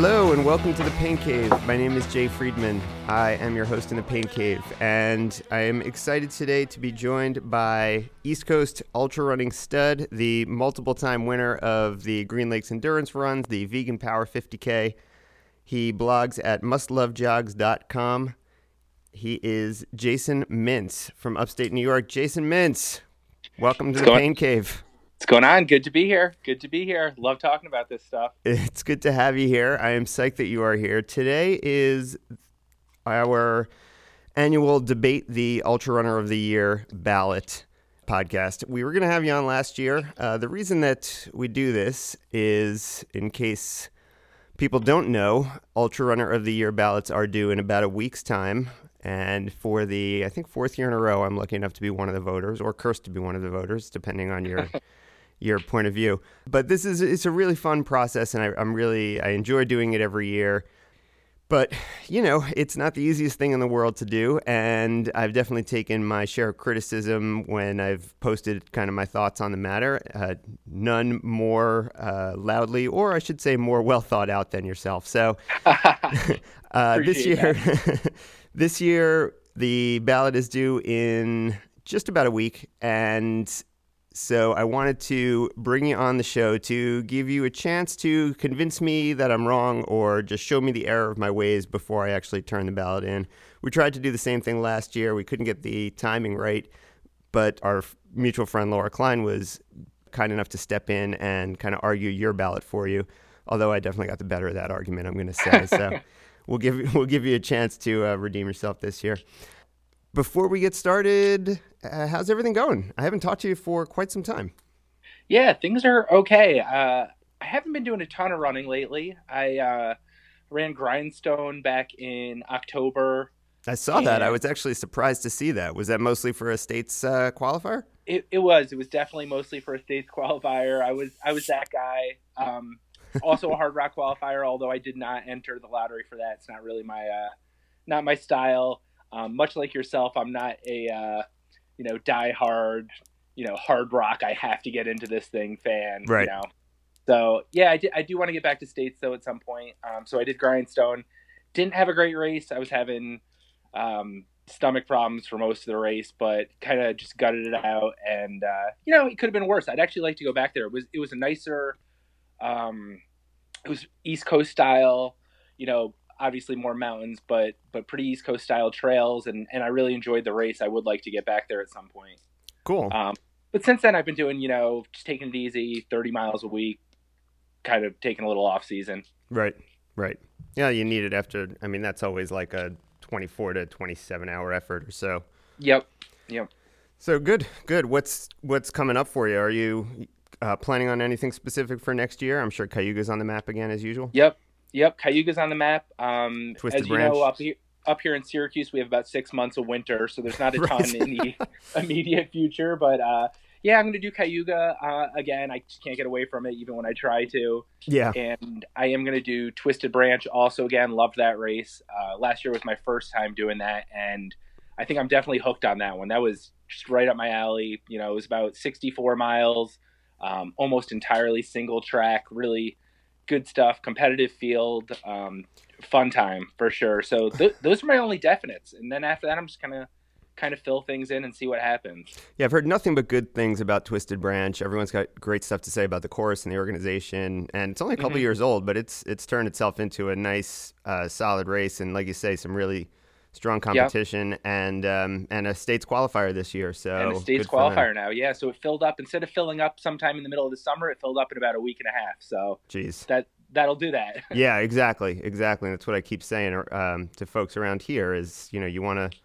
Hello and welcome to the Pain Cave. My name is Jay Friedman. I am your host in the Pain Cave, and I am excited today to be joined by East Coast ultra running stud, the multiple time winner of the Green Lakes Endurance Runs, the Vegan Power 50K. He blogs at mustlovejogs.com. He is Jason Mintz from upstate New York. Jason Mintz, welcome to the Pain Cave. What's going on? Good to be here. Good to be here. Love talking about this stuff. It's good to have you here. I am psyched that you are here. Today is our annual debate the Ultra Runner of the Year ballot podcast. We were going to have you on last year. Uh, the reason that we do this is in case people don't know, Ultra Runner of the Year ballots are due in about a week's time. And for the, I think, fourth year in a row, I'm lucky enough to be one of the voters or cursed to be one of the voters, depending on your your point of view. But this is it's a really fun process, and I, am really I enjoy doing it every year. But you know, it's not the easiest thing in the world to do, and I've definitely taken my share of criticism when I've posted kind of my thoughts on the matter. Uh, none more uh, loudly, or I should say, more well thought out than yourself. So uh, this year, this year the ballot is due in just about a week, and so I wanted to bring you on the show to give you a chance to convince me that I'm wrong or just show me the error of my ways before I actually turn the ballot in. We tried to do the same thing last year. We couldn't get the timing right, but our mutual friend Laura Kline was kind enough to step in and kind of argue your ballot for you. Although I definitely got the better of that argument, I'm going to say. So we'll give we'll give you a chance to uh, redeem yourself this year before we get started, uh, how's everything going? I haven't talked to you for quite some time. Yeah, things are okay. Uh, I haven't been doing a ton of running lately. I uh, ran Grindstone back in October. I saw that. I was actually surprised to see that. Was that mostly for a states uh, qualifier? It, it, was. It was definitely mostly for a states qualifier. I was I was that guy. Um, also a Hardrock qualifier, although I did not enter the lottery for that. It's not really my uh, not my style. Um, much like yourself, I'm not a uh, you know die hard you know Hardrock. I have to get into this thing fan. Right. You know? So yeah, I, do, I do want to get back to states though at some point. Um, so I did grindstone. Didn't have a great race. I was having um, stomach problems for most of the race, but kind of just gutted it out. And uh, you know, it could have been worse. I'd actually like to go back there. It was it was a nicer, um, it was East Coast style. You know, obviously more mountains, but but pretty East Coast style trails, and and I really enjoyed the race. I would like to get back there at some point. Cool. Um, but since then, I've been doing you know just taking it easy, thirty miles a week, kind of taking a little off season. Right. Right. Yeah, you need it after. I mean, that's always like a twenty-four to twenty-seven hour effort or so. Yep. Yep. So good, good. What's what's coming up for you? Are you uh, planning on anything specific for next year? I'm sure Cayuga's on the map again as usual. Yep, Yep, Cayuga's on the map. Um, Twisted as you branch. know, up here up here in Syracuse, we have about six months of winter, so there's not a ton in the immediate future. But uh, yeah, I'm going to do Cayuga uh, again. I just can't get away from it, even when I try to. Yeah. And I am going to do Twisted Branch also again. Loved that race. Uh, last year was my first time doing that, and I think I'm definitely hooked on that one. That was just right up my alley. You know, it was about 64 miles, um, almost entirely single track. Really good stuff. Competitive field, um, fun time for sure. So th- those are my only definites, and then after that, I'm just kind of kind of fill things in and see what happens. Yeah, I've heard nothing but good things about Twisted Branch. Everyone's got great stuff to say about the course and the organization, and it's only a couple Mhm. years old, but it's it's turned itself into a nice, uh, solid race, and like you say, some really strong competition, and um, and a states qualifier this year. So and a states good for them. qualifier now, yeah. So it filled up instead of filling up sometime in the middle of the summer, it filled up in about a week and a half. So Jeez. that that'll do that. yeah, exactly, exactly. That's what I keep saying um, to folks around here is, you know, you want to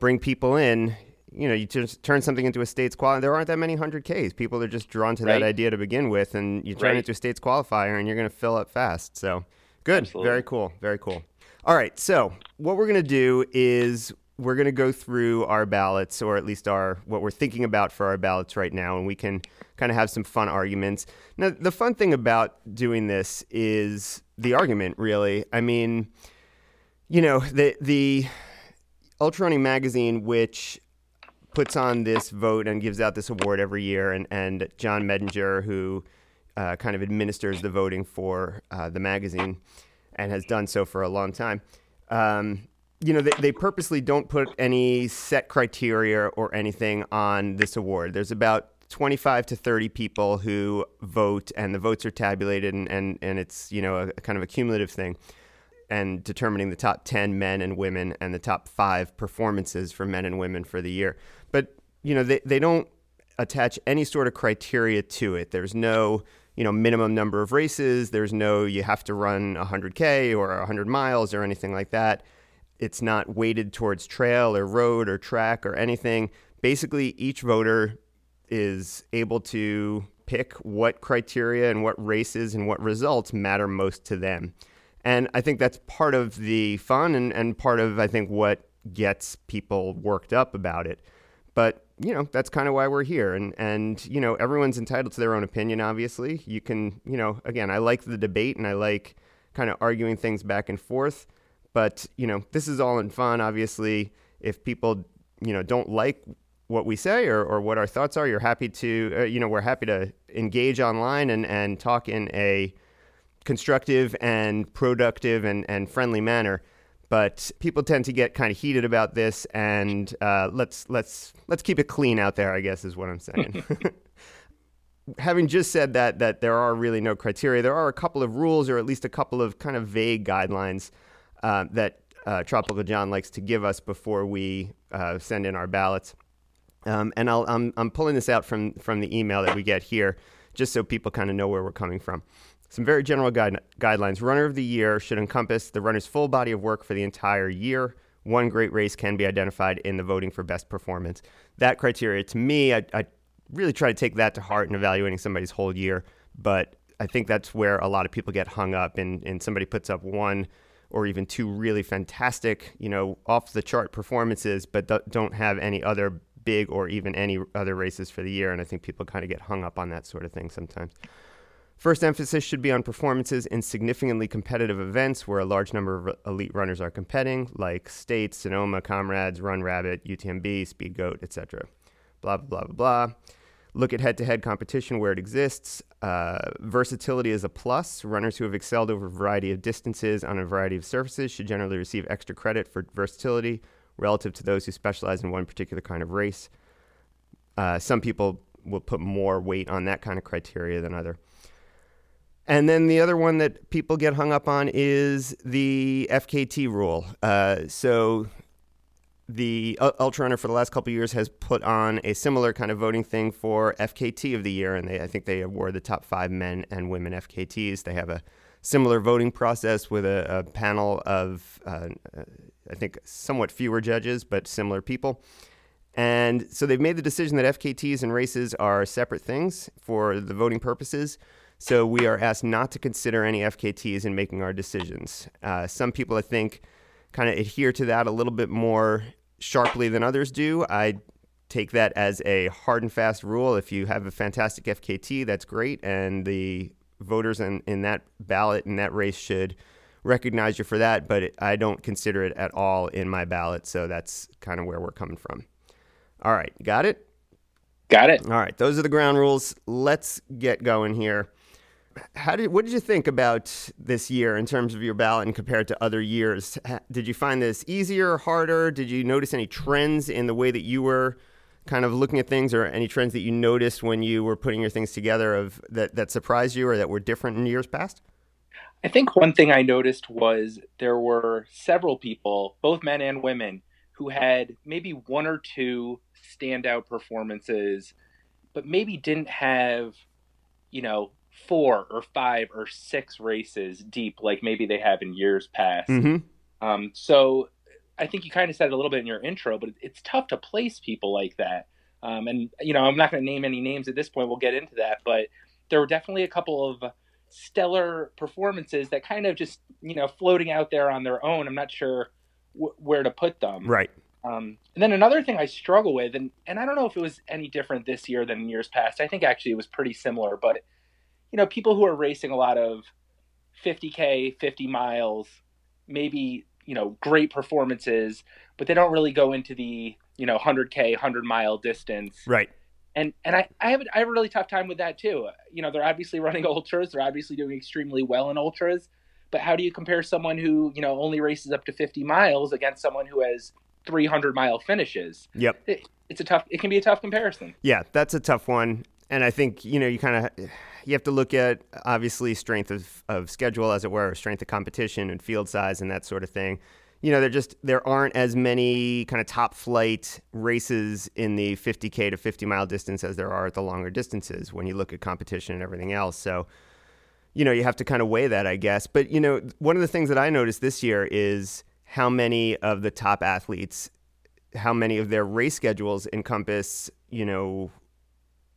bring people in. You know, you just turn something into a states qualifier. There aren't that many hundred Ks. People are just drawn to that idea to begin with, and you turn Right. it into a states qualifier, and you're going to fill up fast. So, good, Absolutely. very cool, very cool. All right, so what we're going to do is we're going to go through our ballots, or at least our what we're thinking about for our ballots right now, and we can kind of have some fun arguments. Now, the fun thing about doing this is the argument. Really, I mean, you know, the the Ultra Running magazine, which puts on this vote and gives out this award every year, and and John Medinger, who uh, kind of administers the voting for uh, the magazine and has done so for a long time. Um, you know, they, they purposely don't put any set criteria or anything on this award. There's about 25 to 30 people who vote, and the votes are tabulated, and, and, and it's, you know, a, a kind of a cumulative thing and determining the top 10 men and women and the top five performances for men and women for the year. But, you know, they, they don't attach any sort of criteria to it. There's no, you know, minimum number of races. There's no, you have to run 100K or 100 miles or anything like that. It's not weighted towards trail or road or track or anything. Basically, each voter is able to pick what criteria and what races and what results matter most to them. And I think that's part of the fun and, and part of, I think, what gets people worked up about it. But, you know, that's kind of why we're here. And, and, you know, everyone's entitled to their own opinion, obviously. You can, you know, again, I like the debate and I like kind of arguing things back and forth. But, you know, this is all in fun, obviously. If people, you know, don't like what we say or, or what our thoughts are, you're happy to, uh, you know, we're happy to engage online and, and talk in a, constructive and productive and, and friendly manner. But people tend to get kind of heated about this, and uh, let's let's let's keep it clean out there. I guess is what I'm saying. Having just said that that there are really no criteria, there are a couple of rules, or at least a couple of kind of vague guidelines uh, that uh, Tropical John likes to give us before we uh, send in our ballots. Um, and I'll, I'm, I'm pulling this out from, from the email that we get here, just so people kind of know where we're coming from. Some very general guide, guidelines. Runner of the year should encompass the runner's full body of work for the entire year. One great race can be identified in the voting for best performance. That criteria, to me, I, I really try to take that to heart in evaluating somebody's whole year. But I think that's where a lot of people get hung up, and, and somebody puts up one or even two really fantastic, you know, off the chart performances, but don't have any other big or even any other races for the year. And I think people kind of get hung up on that sort of thing sometimes. First emphasis should be on performances in significantly competitive events where a large number of elite runners are competing, like States, Sonoma, Comrades, Run Rabbit, UTMB, Speed Goat, etc. Blah, blah, blah, blah. Look at head to head competition where it exists. Uh, versatility is a plus. Runners who have excelled over a variety of distances on a variety of surfaces should generally receive extra credit for versatility relative to those who specialize in one particular kind of race. Uh, some people will put more weight on that kind of criteria than other. And then the other one that people get hung up on is the FKT rule. Uh, so the uh, Ultra Runner for the last couple years has put on a similar kind of voting thing for FKT of the year, and they, I think they award the top five men and women FKTs. They have a similar voting process with a, a panel of, uh, I think, somewhat fewer judges, but similar people. And so they've made the decision that FKTs and races are separate things for the voting purposes. So we are asked not to consider any FKTs in making our decisions. Uh, some people, I think, kind of adhere to that a little bit more sharply than others do. I take that as a hard and fast rule. If you have a fantastic FKT, that's great, and the voters in, in that ballot in that race should recognize you for that. But it, I don't consider it at all in my ballot, so that's kind of where we're coming from. All right, got it. Got it. All right, those are the ground rules. Let's get going here how did what did you think about this year in terms of your ballot and compared to other years? Did you find this easier, or harder? Did you notice any trends in the way that you were kind of looking at things, or any trends that you noticed when you were putting your things together of that that surprised you or that were different in years past? I think one thing I noticed was there were several people, both men and women, who had maybe one or two standout performances, but maybe didn't have, you know, four or five or six races deep, like maybe they have in years past. Mm-hmm. Um, so I think you kind of said it a little bit in your intro, but it's tough to place people like that. Um, and you know, I'm not going to name any names at this point. We'll get into that, but there were definitely a couple of stellar performances that kind of just you know floating out there on their own. I'm not sure where to put them. Right. Um, and then another thing I struggle with, and and I don't know if it was any different this year than years past. I think actually it was pretty similar, but you know, people who are racing a lot of 50k, 50 miles, maybe you know great performances, but they don't really go into the you know 100k, 100 mile distance. Right. and and I, I have I have a really tough time with that too. You know, they're obviously running ultras, they're obviously doing extremely well in ultras, but how do you compare someone who you know only races up to 50 miles against someone who has 300 mile finishes? Yep, it, it's a tough. It can be a tough comparison. Yeah, that's a tough one, and I think you know you kind of you have to look at obviously strength of, of schedule, as it were, strength of competition and field size and that sort of thing. You know, there just there aren't as many kind of top flight races in the 50k to 50 mile distance as there are at the longer distances when you look at competition and everything else. So, you know, you have to kind of weigh that, I guess. But you know, one of the things that I noticed this year is how many of the top athletes, how many of their race schedules encompass, you know,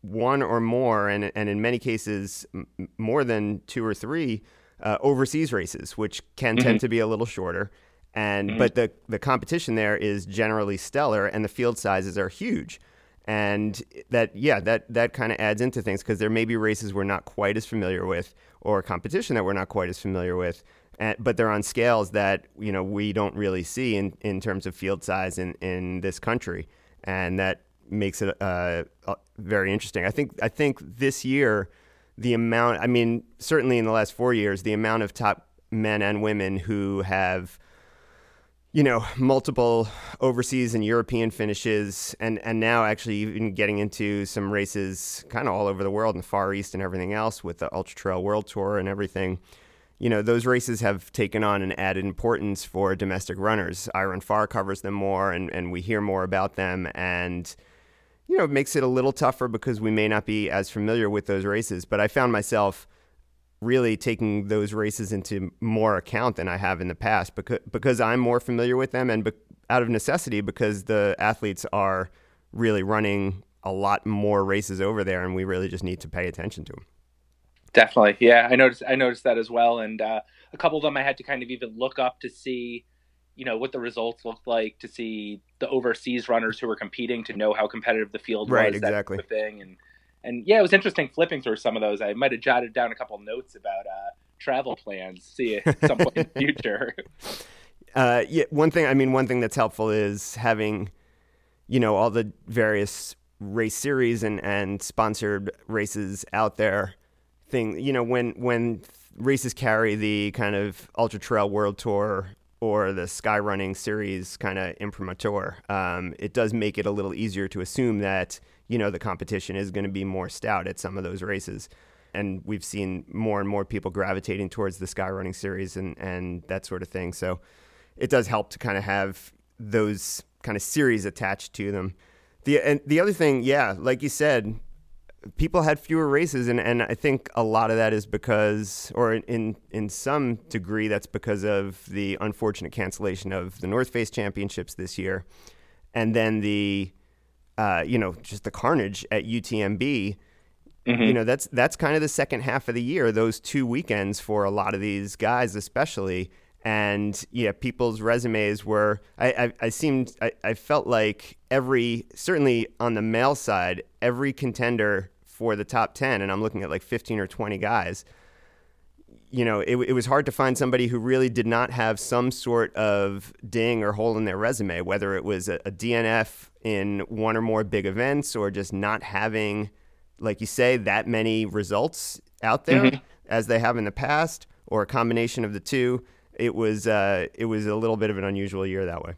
one or more, and and in many cases m- more than two or three uh, overseas races, which can mm-hmm. tend to be a little shorter. And mm-hmm. but the the competition there is generally stellar, and the field sizes are huge. And that yeah that that kind of adds into things because there may be races we're not quite as familiar with, or competition that we're not quite as familiar with. And, but they're on scales that you know we don't really see in, in terms of field size in, in this country, and that makes it uh, very interesting. I think I think this year the amount I mean certainly in the last 4 years the amount of top men and women who have you know multiple overseas and European finishes and and now actually even getting into some races kind of all over the world in the Far East and everything else with the Ultra Trail World Tour and everything you know, those races have taken on an added importance for domestic runners. iRun covers them more, and, and we hear more about them. And you know, it makes it a little tougher because we may not be as familiar with those races. But I found myself really taking those races into more account than I have in the past because because I'm more familiar with them and be, out of necessity because the athletes are really running a lot more races over there, and we really just need to pay attention to them. Definitely, yeah, I noticed. I noticed that as well, and uh, a couple of them I had to kind of even look up to see you know what the results looked like to see the overseas runners who were competing to know how competitive the field right, was exactly. that thing. And and yeah it was interesting flipping through some of those. I might have jotted down a couple notes about uh, travel plans see at some point in the future. Uh, yeah one thing i mean one thing that's helpful is having you know all the various race series and and sponsored races out there. Thing you know when when races carry the kind of ultra trail world tour or the Skyrunning series kind of imprimatur, um, it does make it a little easier to assume that you know the competition is going to be more stout at some of those races. And we've seen more and more people gravitating towards the Skyrunning series and, and that sort of thing. So it does help to kind of have those kind of series attached to them. The and the other thing, yeah, like you said, people had fewer races, and, and I think a lot of that is because, or in in some degree, that's because of the unfortunate cancellation of the North Face Championships this year, and then the, uh, you know, just the carnage at UTMB. Mm-hmm. You know, that's that's kind of the second half of the year. Those two weekends for a lot of these guys, especially. And yeah, people's resumes were. I I, I seemed I, I felt like every certainly on the male side, every contender for the top 10 and I'm looking at like 15 or 20 guys you know it, it was hard to find somebody who really did not have some sort of ding or hole in their resume whether it was a, a DNF in one or more big events or just not having like you say that many results out there mm-hmm. as they have in the past or a combination of the two it was uh, it was a little bit of an unusual year that way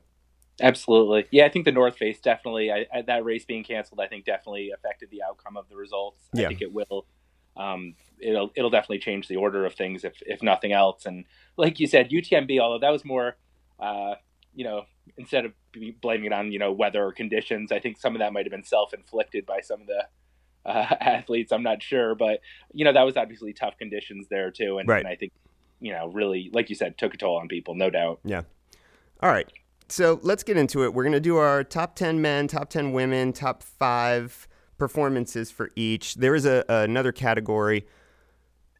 Absolutely. Yeah, I think the North Face definitely, I, I, that race being canceled, I think definitely affected the outcome of the results. Yeah. I think it will. Um, it'll it'll definitely change the order of things if if nothing else. And like you said, UTMB, although that was more, uh, you know, instead of blaming it on you know weather or conditions, I think some of that might have been self inflicted by some of the uh, athletes. I'm not sure, but you know that was obviously tough conditions there too, and, right. and I think you know really, like you said, took a toll on people, no doubt. Yeah. All right so let's get into it. We're going to do our top 10 men, top 10 women, top five performances for each. There is a, another category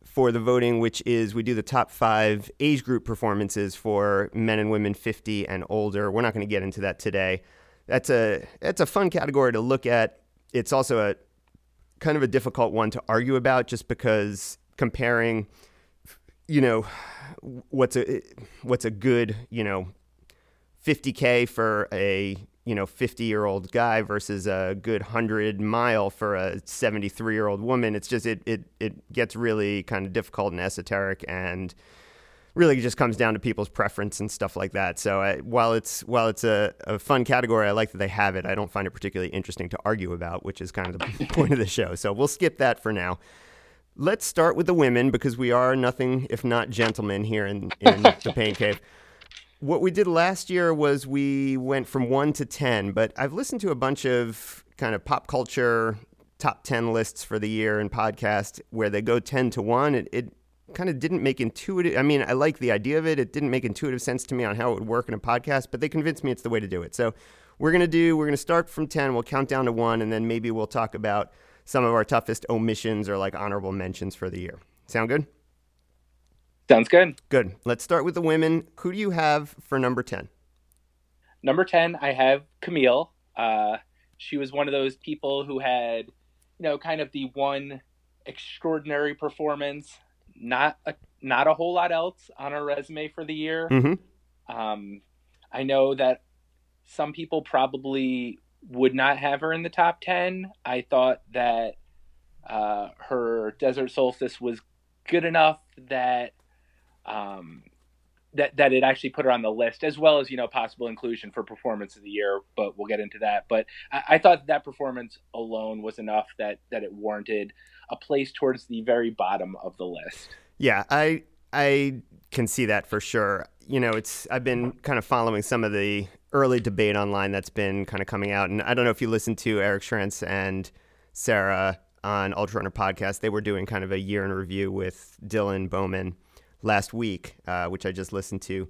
for the voting, which is we do the top five age group performances for men and women 50 and older. We're not going to get into that today. That's a that's a fun category to look at. It's also a kind of a difficult one to argue about, just because comparing, you know, what's a what's a good you know 50k for a you know 50 year old guy versus a good 100 mile for a 73 year old woman it's just it it it gets really kind of difficult and esoteric and really just comes down to people's preference and stuff like that. So I, while it's while it's a, a fun category i like that they have it. I don't find it particularly interesting to argue about which is kind of the point of the show. So we'll skip that for now let's start with the women because we are nothing if not gentlemen here in, in the pain cave what we did last year was we went from one to 10, but I've listened to a bunch of kind of pop culture top 10 lists for the year and podcast where they go 10 to 1. It, it kind of didn't make intuitive. I mean, I like the idea of it. It didn't make intuitive sense to me on how it would work in a podcast, but they convinced me it's the way to do it. So we're going to do, we're going to start from 10, we'll count down to 1, and then maybe we'll talk about some of our toughest omissions or like honorable mentions for the year. Sound good? Sounds good. Good. Let's start with the women. Who do you have for number 10? Number 10, I have Camille. Uh, she was one of those people who had, you know, kind of the one extraordinary performance, not a, not a whole lot else on her resume for the year. Mm-hmm. Um, I know that some people probably would not have her in the top 10. I thought that uh, her Desert Solstice was good enough that um, that that it actually put her on the list, as well as you know possible inclusion for performance of the year. But we'll get into that. But I, I thought that performance alone was enough that that it warranted a place towards the very bottom of the list. Yeah, I I can see that for sure. You know, it's I've been kind of following some of the early debate online that's been kind of coming out, and I don't know if you listened to Eric Schranz and Sarah on Ultra Runner podcast. They were doing kind of a year in review with Dylan Bowman last week, uh, which I just listened to.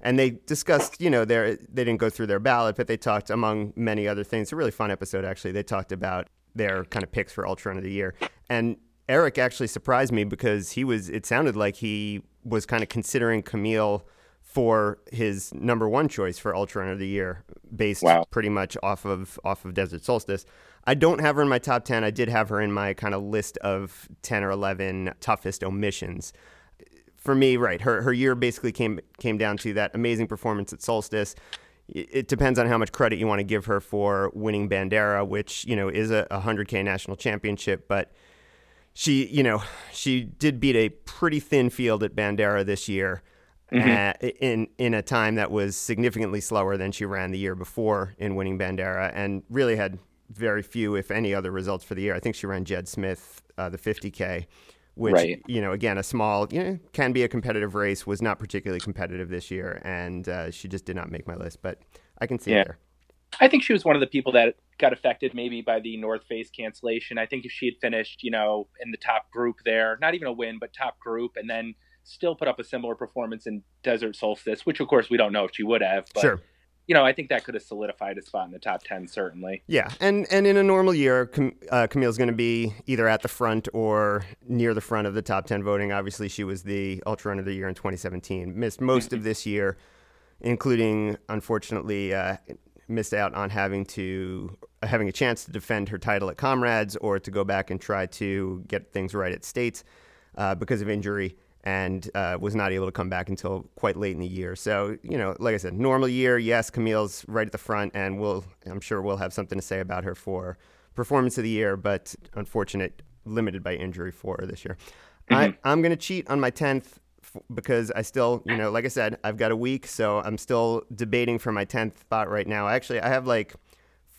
And they discussed, you know, their they didn't go through their ballot, but they talked among many other things. A really fun episode, actually. They talked about their kind of picks for Ultra Runner of the Year. And Eric actually surprised me because he was. It sounded like he was kind of considering Camille for his number one choice for Ultra Runner of the Year, based wow. pretty much off of off of Desert Solstice. I don't have her in my top ten. I did have her in my kind of list of ten or eleven toughest omissions for me, right, her her year basically came came down to that amazing performance at Solstice. It depends on how much credit you want to give her for winning Bandera, which you know is a, a 100k national championship, but she, you know, she did beat a pretty thin field at Bandera this year. Mm-hmm. Uh, in in a time that was significantly slower than she ran the year before in winning Bandera, and really had very few, if any, other results for the year. I think she ran Jed Smith uh, the 50k, which right. you know again a small you know can be a competitive race was not particularly competitive this year and uh, she just did not make my list but i can see yeah. there i think she was one of the people that got affected maybe by the north face cancellation i think if she had finished you know in the top group there not even a win but top group and then still put up a similar performance in desert solstice which of course we don't know if she would have but sure you know, I think that could have solidified a spot in the top ten, certainly. Yeah, and and in a normal year, Cam- uh, Camille's going to be either at the front or near the front of the top ten voting. Obviously, she was the Ultra Run of the Year in 2017. Missed most of this year, including unfortunately uh, missed out on having to uh, having a chance to defend her title at Comrades or to go back and try to get things right at States uh, because of injury and uh, was not able to come back until quite late in the year. So, you know, like I said, normal year, yes, Camille's right at the front, and we'll, I'm sure we'll have something to say about her for performance of the year, but unfortunate, limited by injury for her this year. Mm-hmm. I, I'm going to cheat on my 10th because I still, you know, like I said, I've got a week, so I'm still debating for my 10th spot right now. Actually, I have like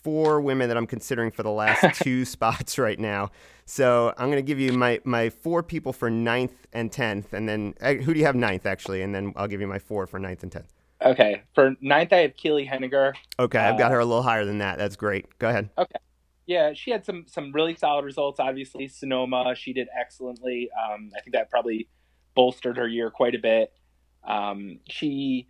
four women that I'm considering for the last two spots right now. So I'm going to give you my, my four people for ninth and 10th. And then uh, who do you have ninth, actually? And then I'll give you my four for ninth and 10th. Okay. For ninth, I have Keely Henninger. Okay. I've got uh, her a little higher than that. That's great. Go ahead. Okay. Yeah, she had some some really solid results. Obviously, Sonoma, she did excellently. Um, I think that probably bolstered her year quite a bit. Um, she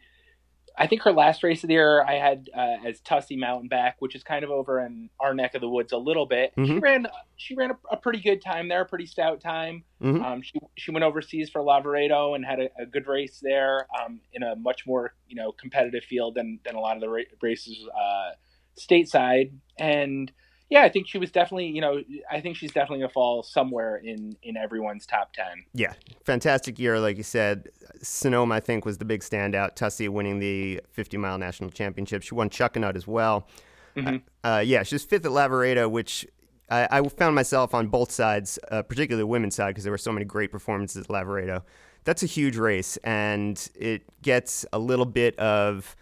I think her last race of the year I had uh, as Tussey Mountain Back, which is kind of over in our neck of the woods a little bit. Mm-hmm. She ran she ran a, a, pretty good time there, a pretty stout time. Mm-hmm. Um, she she went overseas for Lavaredo and had a, a good race there um, in a much more you know competitive field than than a lot of the ra- races uh, stateside. And yeah, I think she was definitely, you know, I think she's definitely gonna fall somewhere in in everyone's top ten. Yeah, fantastic year, like you said. Sonoma, I think, was the big standout. Tussey winning the 50 mile national championship. She won Chuckanut as well. Mhm. Uh, yeah, she was fifth at Lavaredo, which I, I found myself on both sides, uh, particularly the women's side, because there were so many great performances at Lavaredo. That's a huge race, and it gets a little bit of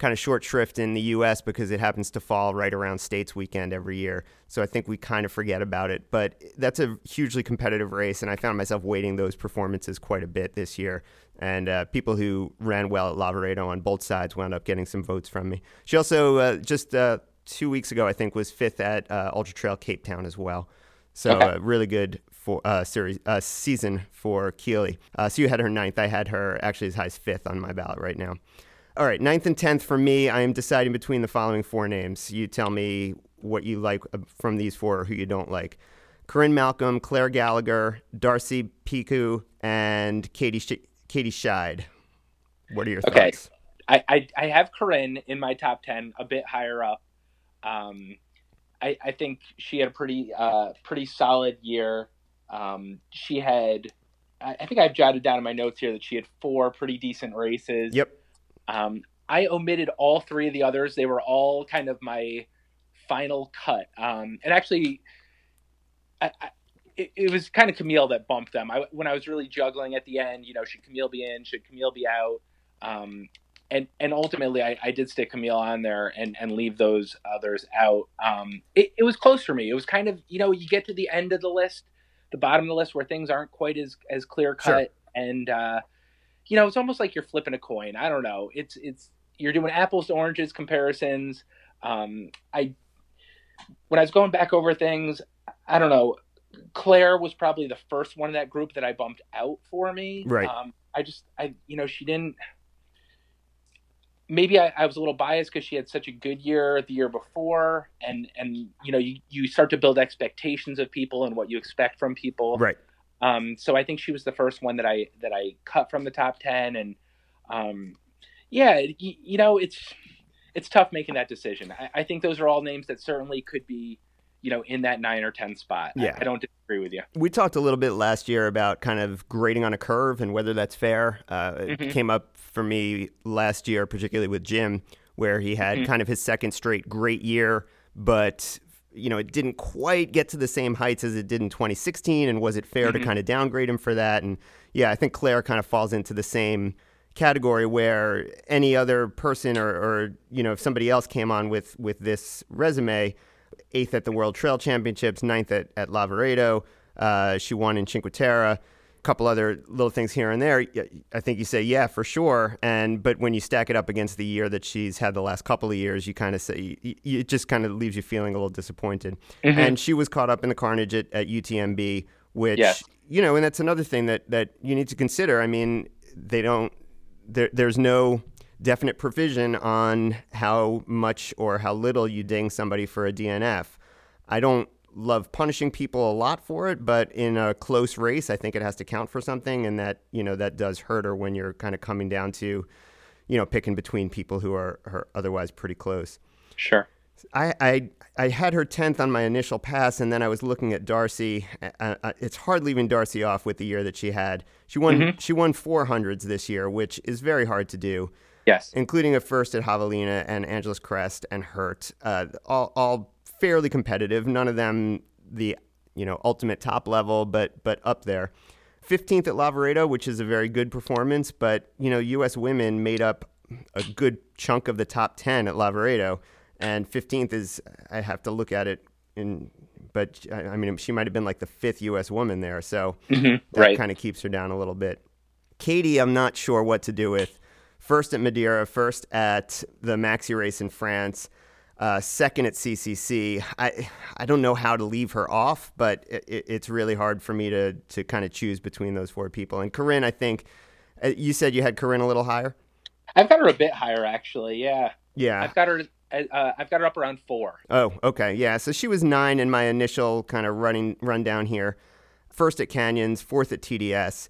kind of short shrift in the U.S. because it happens to fall right around States Weekend every year. So I think we kind of forget about it. But that's a hugely competitive race, and I found myself waiting those performances quite a bit this year. And uh, people who ran well at Lavaredo on both sides wound up getting some votes from me. She also uh, just uh, two weeks ago, I think, was fifth at uh, Ultra Trail Cape Town as well. So Okay. uh, really good for uh, series uh, season for Keely. Uh, so you had her ninth. I had her actually as high as fifth on my ballot right now. All right, ninth and tenth for me. I am deciding between the following four names. You tell me what you like uh, from these four, or who you don't like. Corinne Malcolm, Claire Gallagher, Darcy Piceu, and Katie Sh- Katie Schide. What are your Okay. thoughts? I, I I have Corinne in my top ten, a bit higher up. Um, I I think she had a pretty uh pretty solid year. Um, she had, I I think I've jotted down in my notes here that she had four pretty decent races. Yep. Um, I omitted all three of the others. They were all kind of my final cut. Um, and actually, I, I, it, it was kind of Camille that bumped them. I, when I was really juggling at the end, you know, should Camille be in? Should Camille be out? Um, and and ultimately, I, I did stick Camille on there and, and leave those others out. Um, it, it was close for me. It was kind of you know you get to the end of the list, the bottom of the list where things aren't quite as as clear cut, Sure. and uh, you know it's almost like you're flipping a coin. I don't know. It's it's you're doing apples to oranges comparisons. Um, I when I was going back over things, I don't know. Claire was probably the first one in that group that I bumped out for me. Right. Um, I just, I, you know, she didn't. Maybe I, I was a little biased because she had such a good year the year before, and and you know, you you start to build expectations of people and what you expect from people. Right. Um, so I think she was the first one that I that I cut from the top ten, and um, yeah, you, you know, it's it's tough making that decision. I, I think those are all names that certainly could be, you know, in that nine or ten spot. Yeah. I, don't disagree with you. We talked a little bit last year about kind of grading on a curve and whether that's fair. Uh, It Mhm. came up for me last year, particularly with Jim, where he had Mhm. kind of his second straight great year, but you know it didn't quite get to the same heights as it did in 2016. And was it fair to Mhm. kind of downgrade him for that? And yeah, I think Claire kind of falls into the same category where any other person or, or you know if somebody else came on with with this resume eighth at the world trail championships ninth at, at lavaredo uh, she won in cinque terre couple other little things here and there I think you say yeah for sure and but when you stack it up against the year that she's had the last couple of years you kind of say it just kind of leaves you feeling a little disappointed Mhm. and she was caught up in the carnage at, at UTMB, which Yes. you know, and that's another thing that that you need to consider. I mean, they don't there, there's no definite provision on how much or how little you ding somebody for a DNF. I don't love punishing people a lot for it, but in a close race, I think it has to count for something, and that you know that does hurt her when you're kind of coming down to, you know, picking between people who are, are otherwise pretty close. Sure. I, I I had her tenth on my initial pass, and then I was looking at Darcy. It's hard leaving Darcy off with the year that she had. She won Mhm. she won four hundreds this year, which is very hard to do, Yes. including a first at Javelina and Angeles Crest and Hurt. Uh, all all fairly competitive. None of them the you know ultimate top level, but but up there. 15th at Lavaredo, which is a very good performance, but you know U.S. women made up a good chunk of the top 10 at Lavaredo, and 15th is I have to look at it in, but I mean she might have been like the fifth U.S. woman there, so hmm that Right. kind of keeps her down a little bit. Katie, I'm not sure what to do with. First at Madeira, first at the Maxi race in France, uh, second at CCC. I I don't know how to leave her off, but it, it- it's really hard for me to to kind of choose between those four people. And Corinne, I think uh, you said you had Corinne a little higher. I've got her a bit higher, actually. Yeah. Yeah. I've got her. Uh, I've got her up around four. Oh, okay. Yeah. So she was nine in my initial kind of running rundown here. First at Canyons, fourth at TDS.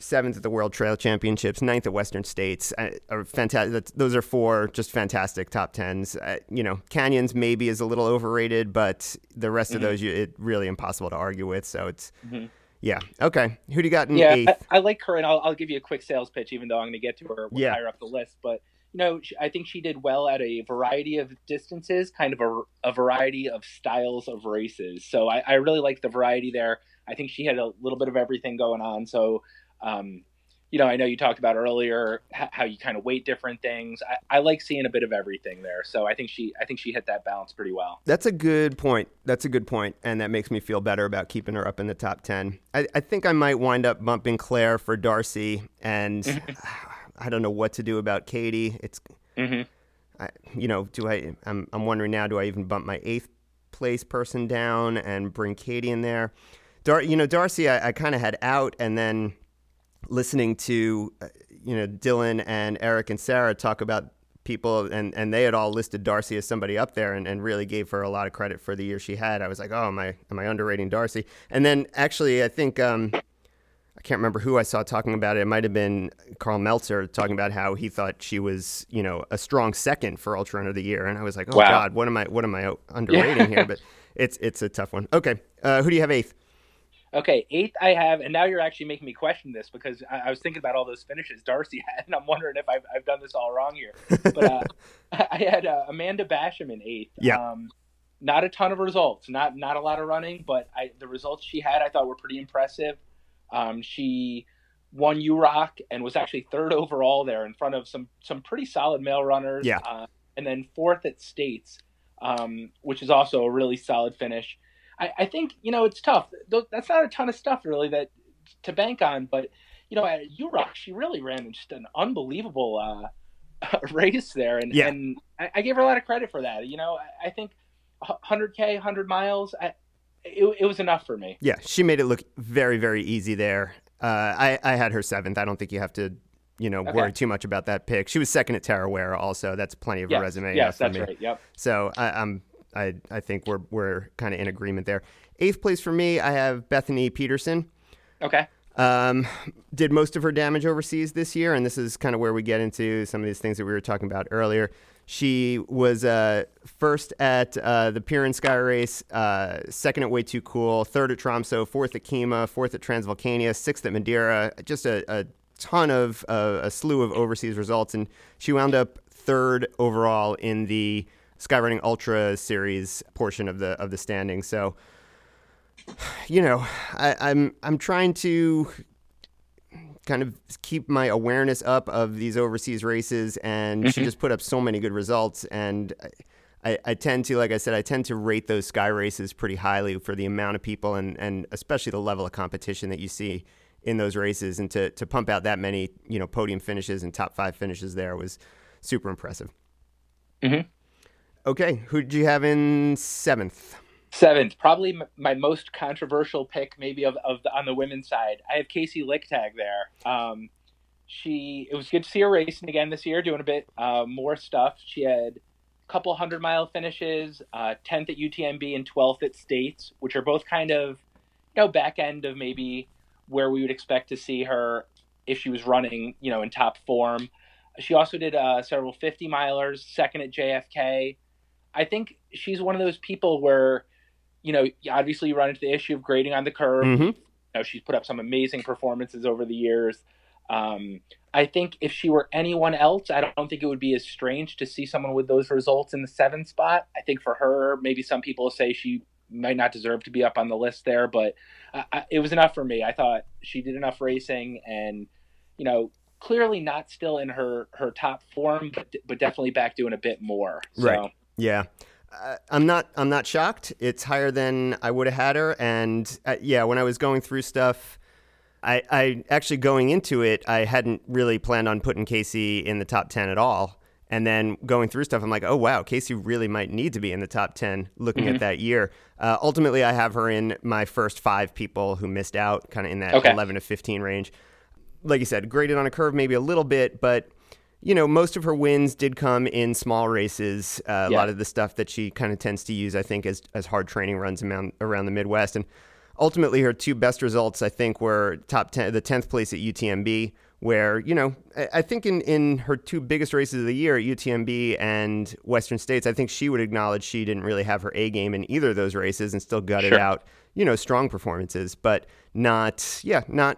Seventh at the World Trail Championships, ninth at Western States. Uh, are fantastic. Those are four just fantastic top tens. Uh, you know, Canyons maybe is a little overrated, but the rest mm-hmm. of those, you, it really impossible to argue with. So it's. Mm-hmm. Yeah. Okay. Who do you got in yeah, eighth? I, I like her, and I'll, I'll, give you a quick sales pitch, even though I'm going to get to her yeah. higher up the list. But you know, I think she did well at a variety of distances, kind of a, a variety of styles of races. So I, I really like the variety there. I think she had a little bit of everything going on. So, um, you know, I know you talked about earlier how you kind of weight different things. I, I, like seeing a bit of everything there. So I think she, I think she hit that balance pretty well. That's a good point. That's a good point, and that makes me feel better about keeping her up in the top ten. I, I think I might wind up bumping Claire for Darcy, and I don't know what to do about Katie. It's, mm-hmm. I, you know, do I? I'm, I'm wondering now. Do I even bump my eighth place person down and bring Katie in there? Dar, you know, Darcy, I, I kind of had out, and then listening to, uh, you know, Dylan and Eric and Sarah talk about people, and, and they had all listed Darcy as somebody up there, and, and really gave her a lot of credit for the year she had. I was like, oh, am I am I underrating Darcy? And then actually, I think. Um, I can't remember who I saw talking about it. It might have been Karl Meltzer talking about how he thought she was, you know, a strong second for Ultra Runner of the Year, and I was like, oh wow. God, what am I, what am I underrating yeah. here? But it's it's a tough one. Okay, uh, who do you have eighth? Okay, eighth I have, and now you're actually making me question this because I, I was thinking about all those finishes Darcy had, and I'm wondering if I've, I've done this all wrong here. But uh, I had uh, Amanda Basham in eighth. Yeah. Um, not a ton of results, not not a lot of running, but I, the results she had I thought were pretty impressive. Um, she won UROC and was actually third overall there in front of some some pretty solid male runners. Yeah. Uh, and then fourth at States, um, which is also a really solid finish. I, I, think you know it's tough. That's not a ton of stuff really that to bank on, but you know at UROC she really ran just an unbelievable uh, race there, and yeah. and I, I, gave her a lot of credit for that. You know I, I think 100k, 100 miles. I, it, it was enough for me. Yeah, she made it look very, very easy there. Uh, I, I had her seventh. I don't think you have to, you know, okay. worry too much about that pick. She was second at Tarawera also. That's plenty of yes. a resume. Yes, that's me. right. Yep. So I, am I, I think we're we're kind of in agreement there. Eighth place for me, I have Brittany Peterson. Okay. Um, did most of her damage overseas this year, and this is kind of where we get into some of these things that we were talking about earlier. She was uh, first at uh, the Pirin Sky Race, uh, second at Way Too Cool, third at Tromso, fourth at Kima, fourth at Transvolcania, sixth at Madeira. Just a, a ton of uh, a slew of overseas results, and she wound up third overall in the Skyrunning Ultra Series portion of the of the standing. So, you know, I, I'm I'm trying to kind of keep my awareness up of these overseas races, and mm-hmm. she just put up so many good results. And I, I, tend to, like I said, I tend to rate those sky races pretty highly for the amount of people and, and especially the level of competition that you see in those races. And to, to pump out that many, you know, podium finishes and top five finishes there was super impressive. Mm-hmm. Okay, who did you have in seventh? Seventh, probably m- my most controversial pick, maybe of, of the, on the women's side. I have Kaci Lickteig there. Um, she it was good to see her racing again this year, doing a bit uh, more stuff. She had a couple hundred mile finishes, uh, tenth at UTMB and twelfth at States, which are both kind of you know back end of maybe where we would expect to see her if she was running you know in top form. She also did uh, several 50 milers, second at JFK. I think she's one of those people where you know, obviously you run into the issue of grading on the curve. Mm-hmm. You know, she's put up some amazing performances over the years. Um, I think if she were anyone else, I don't think it would be as strange to see someone with those results in the seventh spot. I think for her, maybe some people say she might not deserve to be up on the list there, but I, it was enough for me. I thought she did enough racing, and you know, clearly not still in her her top form, but but definitely back doing a bit more. So. Right. Yeah. Uh, I'm not. I'm not shocked. It's higher than I would have had her, and uh, yeah, when I was going through stuff, I, I actually going into it, I hadn't really planned on putting Kaci in the top ten at all. And then going through stuff, I'm like, oh wow, Kaci really might need to be in the top ten. Looking mm-hmm. at that year, uh, ultimately, I have her in my first five people who missed out, kind of in that okay. 11 to 15 range. Like you said, graded on a curve maybe a little bit, but you know, most of her wins did come in small races. Uh, a lot of the stuff that she kind of tends to use, I think, as as hard training runs around around the Midwest. And ultimately her two best results, I think, were top 10, the 10th place at UTMB, where, you know, I think in, in her two biggest races of the year, UTMB and Western States, I think she would acknowledge she didn't really have her A game in either of those races and still gutted Sure. out, you know, strong performances, but not, yeah, not,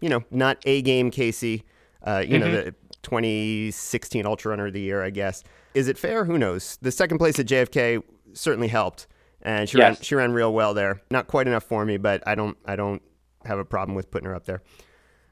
you know, not A game Kaci, uh, you know, the 2016 Ultra Runner of the Year, I guess. Is it fair? Who knows? The second place at JFK certainly helped, and she ran she ran real well there. Not quite enough for me, but I don't I don't have a problem with putting her up there.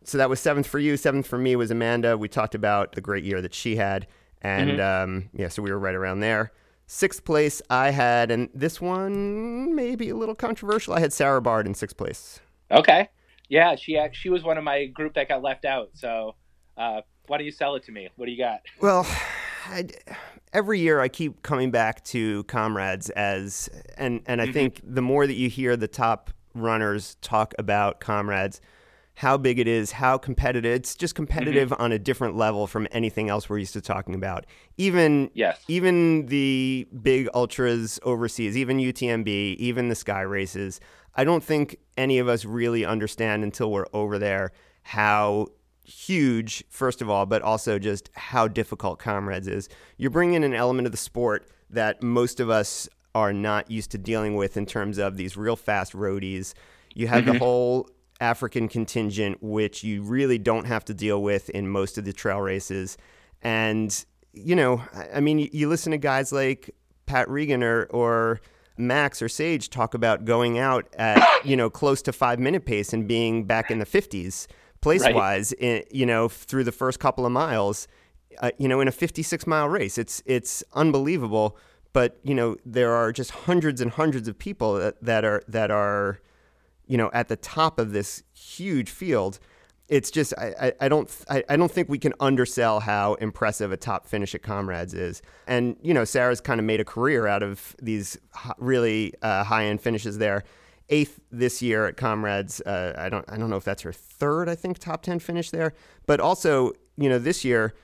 So that was seventh for you. Seventh for me was Amanda. We talked about the great year that she had, and um, yeah, so we were right around there. Sixth place, I had, and this one may be a little controversial. I had Sarah Bard in sixth place. Okay. Yeah, she she was one of my group that got left out. So uh, why don't you sell it to me? What do you got? Well, I, every year I keep coming back to comrades as, and and I mm-hmm. think the more that you hear the top runners talk about comrades, how big it is, how competitive. It's just mm-hmm. competitive on a different level from anything else we're used to talking about. Even Yes. even the big ultras overseas, even UTMB, even the sky races, I don't think any of us really understand until we're over there how huge, first of all, but also just how difficult comrades is. You're bringing an element of the sport that most of us are not used to dealing with in terms of these real fast roadies. You have the mm-hmm. whole African contingent, which you really don't have to deal with in most of the trail races. And, you know, I- mean, you, you listen to guys like Pat Reagan or, or Max or Sage talk about going out at, you know, close to five minute pace and being back in the 50s place wise, i- you know, through the first couple of miles, uh, you know, in a 56 mile race. It's, it's unbelievable. But, you know, there are just hundreds and hundreds of people that, that are, that are, you know, at the top of this huge field. It's just I, I, I don't I, I don't think we can undersell how impressive a top finish at Comrades is. And you know, Sarah's kind of made a career out of these really uh, high end finishes there. Eighth this year at Comrades. Uh, I don't I don't know if that's her third. I think top ten finish there. But also, you know, this year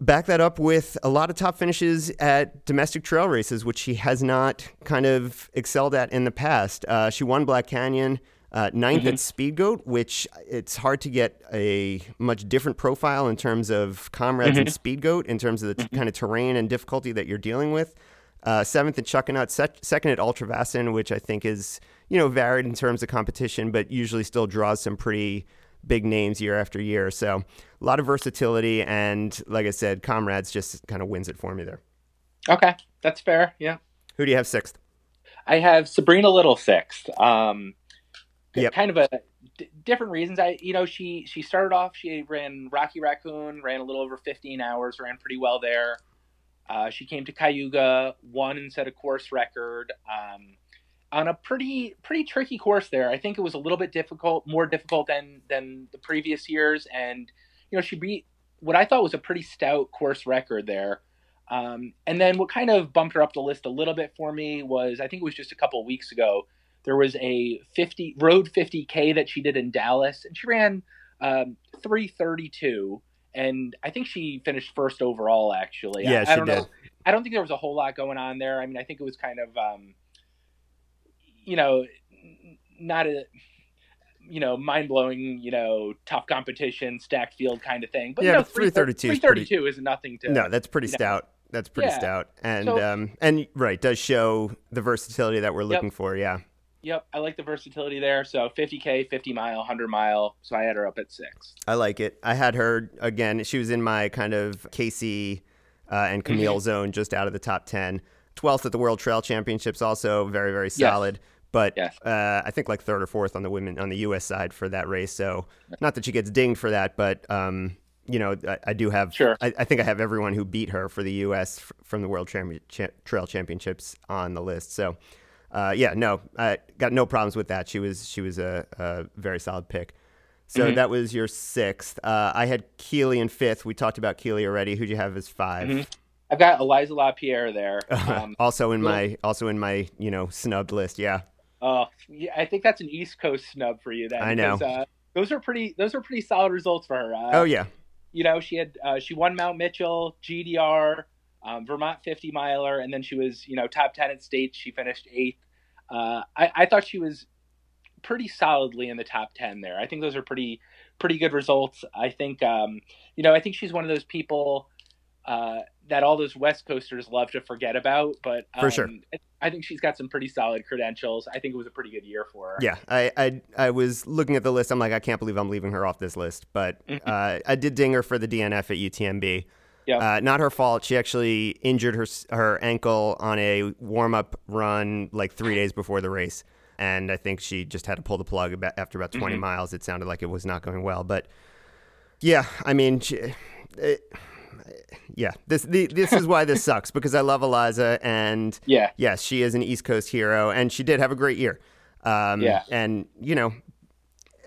back that up with a lot of top finishes at domestic trail races, which she has not kind of excelled at in the past. Uh, she won Black Canyon, uh, ninth at Speed Goat, which it's hard to get a much different profile in terms of comrades and Speed Goat, in terms of the t- kind of terrain and difficulty that you're dealing with. Uh, seventh at Chuckanut, sec- second at Ultravasan, which I think is you know varied in terms of competition, but usually still draws some pretty big names year after year. So a lot of versatility, and like I said, Comrades just kind of wins it for me there. Okay, that's fair. Yeah. Who do you have sixth? I have Sabrina Little sixth. Um, Yep. kind of a d- different reasons. I, you know, she she started off. She ran Rocky Raccoon, ran a little over 15 hours, ran pretty well there. Uh, she came to Cayuga, won and set a course record um, on a pretty pretty tricky course there. I think it was a little bit difficult, more difficult than than the previous years, and you know she beat what I thought was a pretty stout course record there. Um, and then what kind of bumped her up the list a little bit for me was I think it was just a couple weeks ago. There was a 50 road 50k that she did in Dallas, and she ran um, 332, and I think she finished first overall. Actually, Yeah, I, she I don't did. know. I don't think there was a whole lot going on there. I mean, I think it was kind of, um, you know, not a, you know, mind blowing, you know, tough competition, stacked field kind of thing. But Yeah, you know, but 332 is 332 is nothing to. No, that's pretty you know. stout. That's pretty Yeah. stout, and So- um, and right does show the versatility that we're looking for. Yeah, Yep, I like the versatility there. So 50k, 50 mile, 100 mile. So I had her up at six. I like it. I had her again. She was in my kind of Kaci uh, and Camille zone, just out of the top ten. Twelfth at the World Trail Championships, also very very solid. But Yes. uh, I think like third or fourth on the women on the U.S. side for that race. So not that she gets dinged for that, but um, you know I, I do have. Sure. I, I think I have everyone who beat her for the U.S. f- from the World cha- Trail Championships on the list. So uh, yeah, no, I got no problems with that. She was she was a, a very solid pick. So that was your sixth. Uh, I had Keely in fifth. We talked about Keely already. Who'd you have as 5 I've got Eliza LaPierre there. Um, also in my also in my you know snubbed list. Yeah, oh, yeah, I think that's an East Coast snub for you. Then I know. because, Uh, those are pretty. Those are pretty solid results for her. Uh, oh yeah, you know, she had uh, she won Mount Mitchell, GDR, um, Vermont 50 miler, and then she was you know top 10 at states. She finished eighth. Uh, I, I thought she was pretty solidly in the top 10 there. I think those are pretty pretty good results. I think um, you know, I think she's one of those people uh, that all those West Coasters love to forget about, but um, For sure. I think she's got some pretty solid credentials. I think it was a pretty good year for her. Yeah, I, I I was looking at the list. I'm like, I can't believe I'm leaving her off this list. But Mhm. uh, I did ding her for the DNF at UTMB. Yep. Uh, not her fault. She actually injured her her ankle on a warm up run like three days before the race, and I think she just had to pull the plug about, after about 20 Mhm. miles. It sounded like it was not going well. But yeah, I mean, she, it, yeah, this the, this is why this sucks because I love Eliza and Yeah. yes, she is an East Coast hero, and she did have a great year. Um, Yeah. and you know,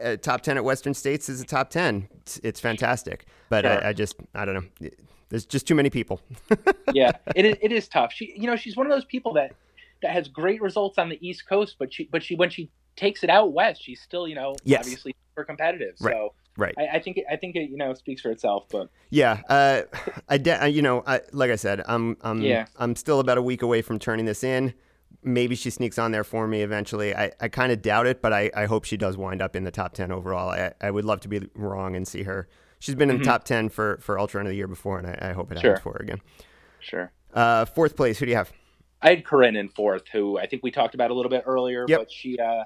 a top ten at Western States is a top ten. It's, it's fantastic, but Sure. I, I just I don't know. There's just too many people. yeah, it is, it is tough. She, you know, she's one of those people that that has great results on the East Coast, but she, but she, when she takes it out west, she's still, you know, Yes. obviously super competitive. Right. So Right. I, I think, it, I think it, you know, speaks for itself. But Yeah, uh, I de- you know, I, like I said, I'm I'm Yeah. I'm still about a week away from turning this in. Maybe she sneaks on there for me eventually. I, I kind of doubt it, but I, I hope she does wind up in the top ten overall. I, I would love to be wrong and see her. She's been in Mhm. the top ten for for Ultra Run of the year before, and I, I hope it Sure. happens for her again. sure. Uh, fourth place, who do you have? I had Corinne in fourth, who I think we talked about a little bit earlier, Yep. but she uh,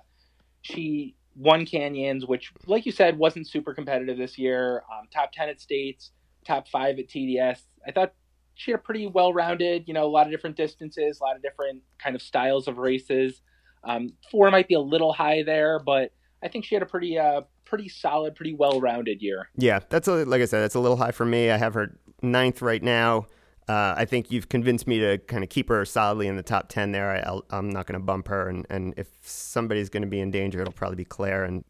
she won Canyons, which, like you said, wasn't super competitive this year. Um, top ten at states, top five at TDS. I thought she had a pretty well-rounded, you know, a lot of different distances, a lot of different kind of styles of races. Um, four might be a little high there, but I think she had a pretty uh, pretty solid, pretty well-rounded year. Yeah, that's a, like I said, that's a little high for me. I have her ninth right now. Uh, I think you've convinced me to kind of keep her solidly in the top 10 there. I, I'm not going to bump her. And, and if somebody's going to be in danger, it'll probably be Claire. And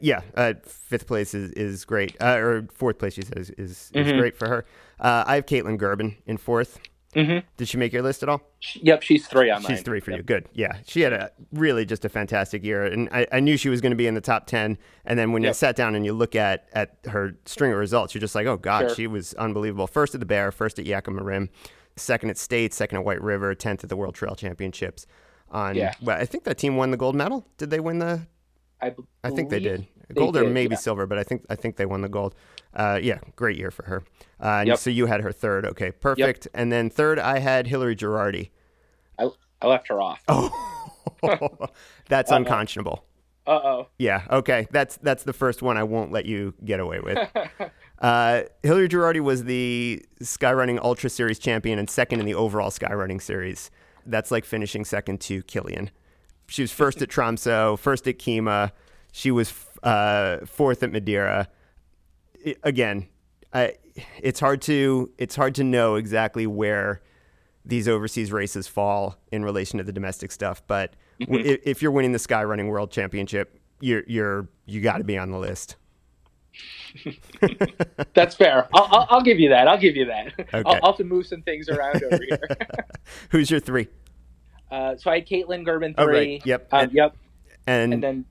yeah, uh, fifth place is, is great. Uh, or fourth place, she says, is, is Mhm. great for her. Uh, I have Kaytlyn Gerbin in fourth. Mm-hmm. Did she make your list at all? Yep, she's three on mine. She's three for Yep. you. Good. Yeah. She had a really just a fantastic year. And I, I knew she was going to be in the top 10. And then when you sat down and you look at, at her string of results, you're just like, oh, God, Sure. she was unbelievable. First at the Bear, first at Yakima Rim, second at State, second at White River, 10th at the World Trail Championships. On, Yeah. well, I think that team won the gold medal. Did they win the? I, I think they did. Gold or maybe yeah. silver, but I think I think they won the gold. Uh, yeah, great year for her. Uh, Yep. So you had her third. Okay, perfect. And then third, I had Hillary Gerardi. I left her off. Oh, that's Uh-oh. unconscionable. Uh oh. Yeah, okay. That's that's the first one I won't let you get away with. Uh, Hillary Gerardi was the skyrunning Ultra Series champion and second in the overall skyrunning series. That's like finishing second to Kilian. She was first at Tromso, first at Kima. She was uh, fourth at Madeira. I- again, I, it's hard to it's hard to know exactly where these overseas races fall in relation to the domestic stuff. But w- if, if you're winning the Sky Running world championship, you're you're you got to be on the list. That's fair. I'll, I'll, I'll give you that. I'll give you that. I'll, I'll have to move some things around over here. Who's your three? Uh, so I had Kaytlyn Gerbin Oh, three. right. Yep. Um, And- yep. And, And then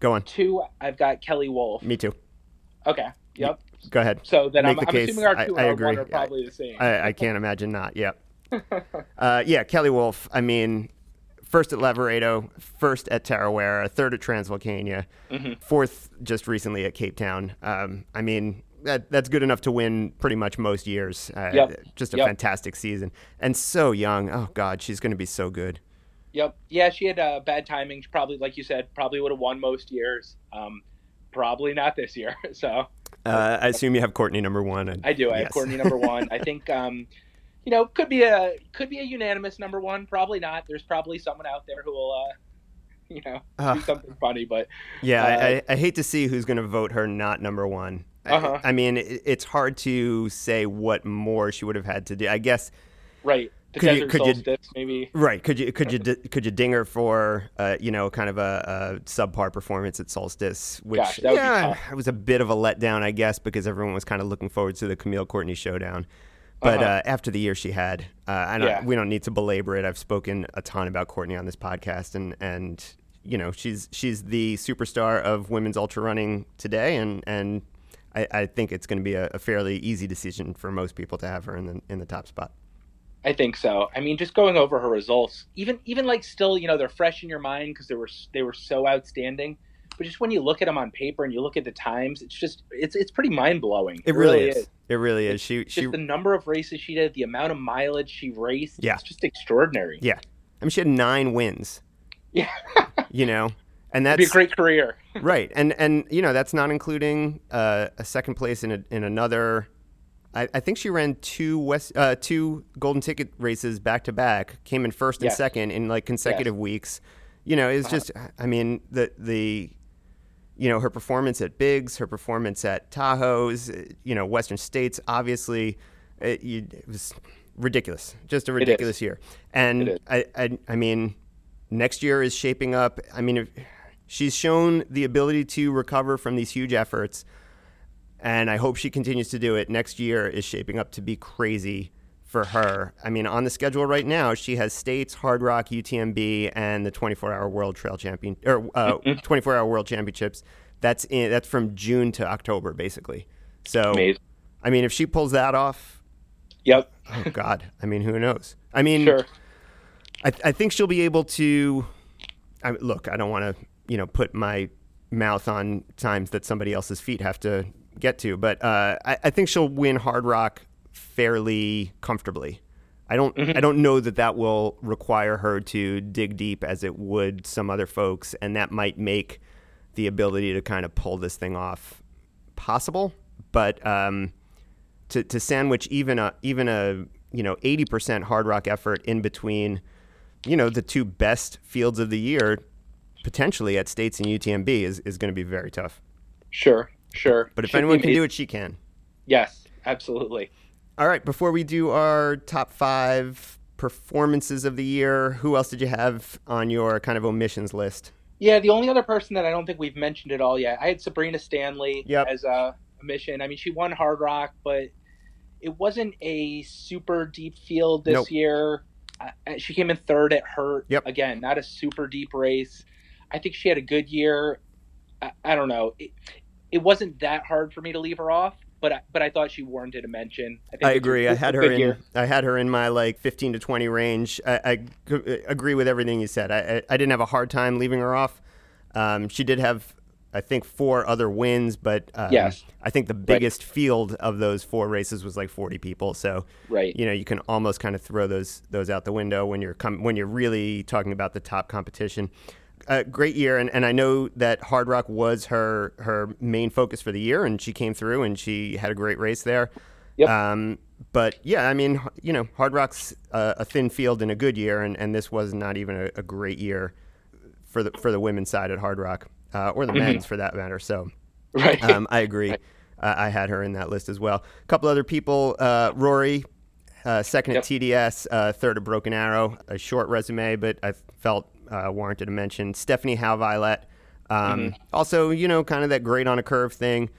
go on. two, I've got Kelly Wolf. Me too. Okay. Yep. Go ahead. So then I'm, the I'm case. assuming our two I our agree. are probably the same. I, I can't imagine not. Yep. Uh, yeah, Kelly Wolf. I mean, first at Lavaredo, first at Tarawera, third at Transvolcania, Mhm. fourth just recently at Cape Town. Um, I mean, that that's good enough to win pretty much most years. Uh, Yep. Just a Yep. fantastic season, and so young. Oh God, she's going to be so good. Yep. Yeah, she had uh, bad timing. She probably, like you said, probably would have won most years. Um, probably not this year. So Uh, I assume you have Courtney number one. And, I do. I yes. have Courtney number one. I think, um, you know, could be a could be a unanimous number one. Probably not. There's probably someone out there who will, uh, you know, do something funny. But Yeah, Uh, I, I, I hate to see who's going to vote her not number one. I- Uh-huh. I, mean, it, it's hard to say what more she would have had to do. I guess right, Could you- could you- maybe. right. Could you could you could you ding her for uh, you know kind of a, a subpar performance at Solstice, which Gosh, yeah, it was a bit of a letdown, I guess, because everyone was kind of looking forward to the Camille Courtney showdown. But Uh-huh. uh, after the year she had, uh, I don't, Yeah. we don't need to belabor it. I've spoken a ton about Courtney on this podcast, and and you know she's she's the superstar of women's ultra running today, and and I, I think it's going to be a, a fairly easy decision for most people to have her in the in the top spot. I think so. I mean, just going over her results, even even like still, you know, they're fresh in your mind because they were they were so outstanding. But just when you look at them on paper and you look at the times, it's just it's it's pretty mind blowing. It, really, is. is. It really is. She she just the number of races she did, the amount of mileage she raced. Yeah. it's just extraordinary. Yeah, I mean, she had nine wins. Yeah, you know, and that's It'd be a great career. right, and and you know that's not including uh, a second place in a, in another I, I, think she ran two West uh, two golden ticket races back to back, came in first and yes. second in like consecutive yes. weeks. You know, it's uh-huh. just I mean the the you know her performance at Bigs, her performance at Tahoe's, you know Western States, obviously it, it was ridiculous, just a ridiculous year. And I, I I mean next year is shaping up. I mean if, she's shown the ability to recover from these huge efforts and I hope she continues to do it. Next year is shaping up to be crazy for her. I mean, on the schedule right now, she has States, Hardrock, UTMB, and the 24-hour World Trail Champion or uh, 24-hour World Championships. That's in that's from June to October, basically. So, Amazing. I mean, if she pulls that off, yep. oh God, I mean, who knows? I mean, sure. I, I think she'll be able to. I, look, I don't want to, you know, put my mouth on times that somebody else's feet have to get to, but uh, I, I, think she'll win Hardrock fairly comfortably. I don't mm-hmm. I don't know that that will require her to dig deep as it would some other folks, and that might make the ability to kind of pull this thing off possible. But um, to to sandwich even a even a you know eighty percent Hardrock effort in between, you know, the two best fields of the year potentially at States and UTMB is, is going to be very tough. Sure, Sure. But if Should anyone can do it, she can. Yes, absolutely. All right. Before we do our top five performances of the year, who else did you have on your kind of omissions list? Yeah, the only other person that I don't think we've mentioned at all yet, I had Sabrina Stanley yep. as a mission. I mean, she won Hardrock, but it wasn't a super deep field this nope. year. she came in third at Hurt. Yep. Again, not a super deep race. I think she had a good year. I, I don't know. It, it wasn't that hard for me to leave her off, but I, but I thought she warranted a mention. I, I agree. I had her in. Year. I had her in my like 15 to 20 range. I, I agree with everything you said. I, I didn't have a hard time leaving her off. Um, she did have, I think, four other wins, but um, yes. I think the biggest right. field of those four races was like 40 people. So right. you know, you can almost kind of throw those those out the window when you're com- when you're really talking about the top competition a great year, and, and I know that Hardrock was her her main focus for the year, and she came through and she had a great race there. Yep. Um, but yeah, I mean, you know, Hardrock's a, a, thin field in a good year, and, and this was not even a, a great year for the for the women's side at Hardrock, uh, or the mm-hmm. men's for that matter. So, right, um, I agree. Right. Uh, I had her in that list as well. A couple other people, uh, Rory, uh, second yep. at TDS, uh, third at Broken Arrow. A short resume, but I felt uh, warranted to mention. Stephanie Violett. Um, mm-hmm. Also, you know, kind of that great on a curve thing.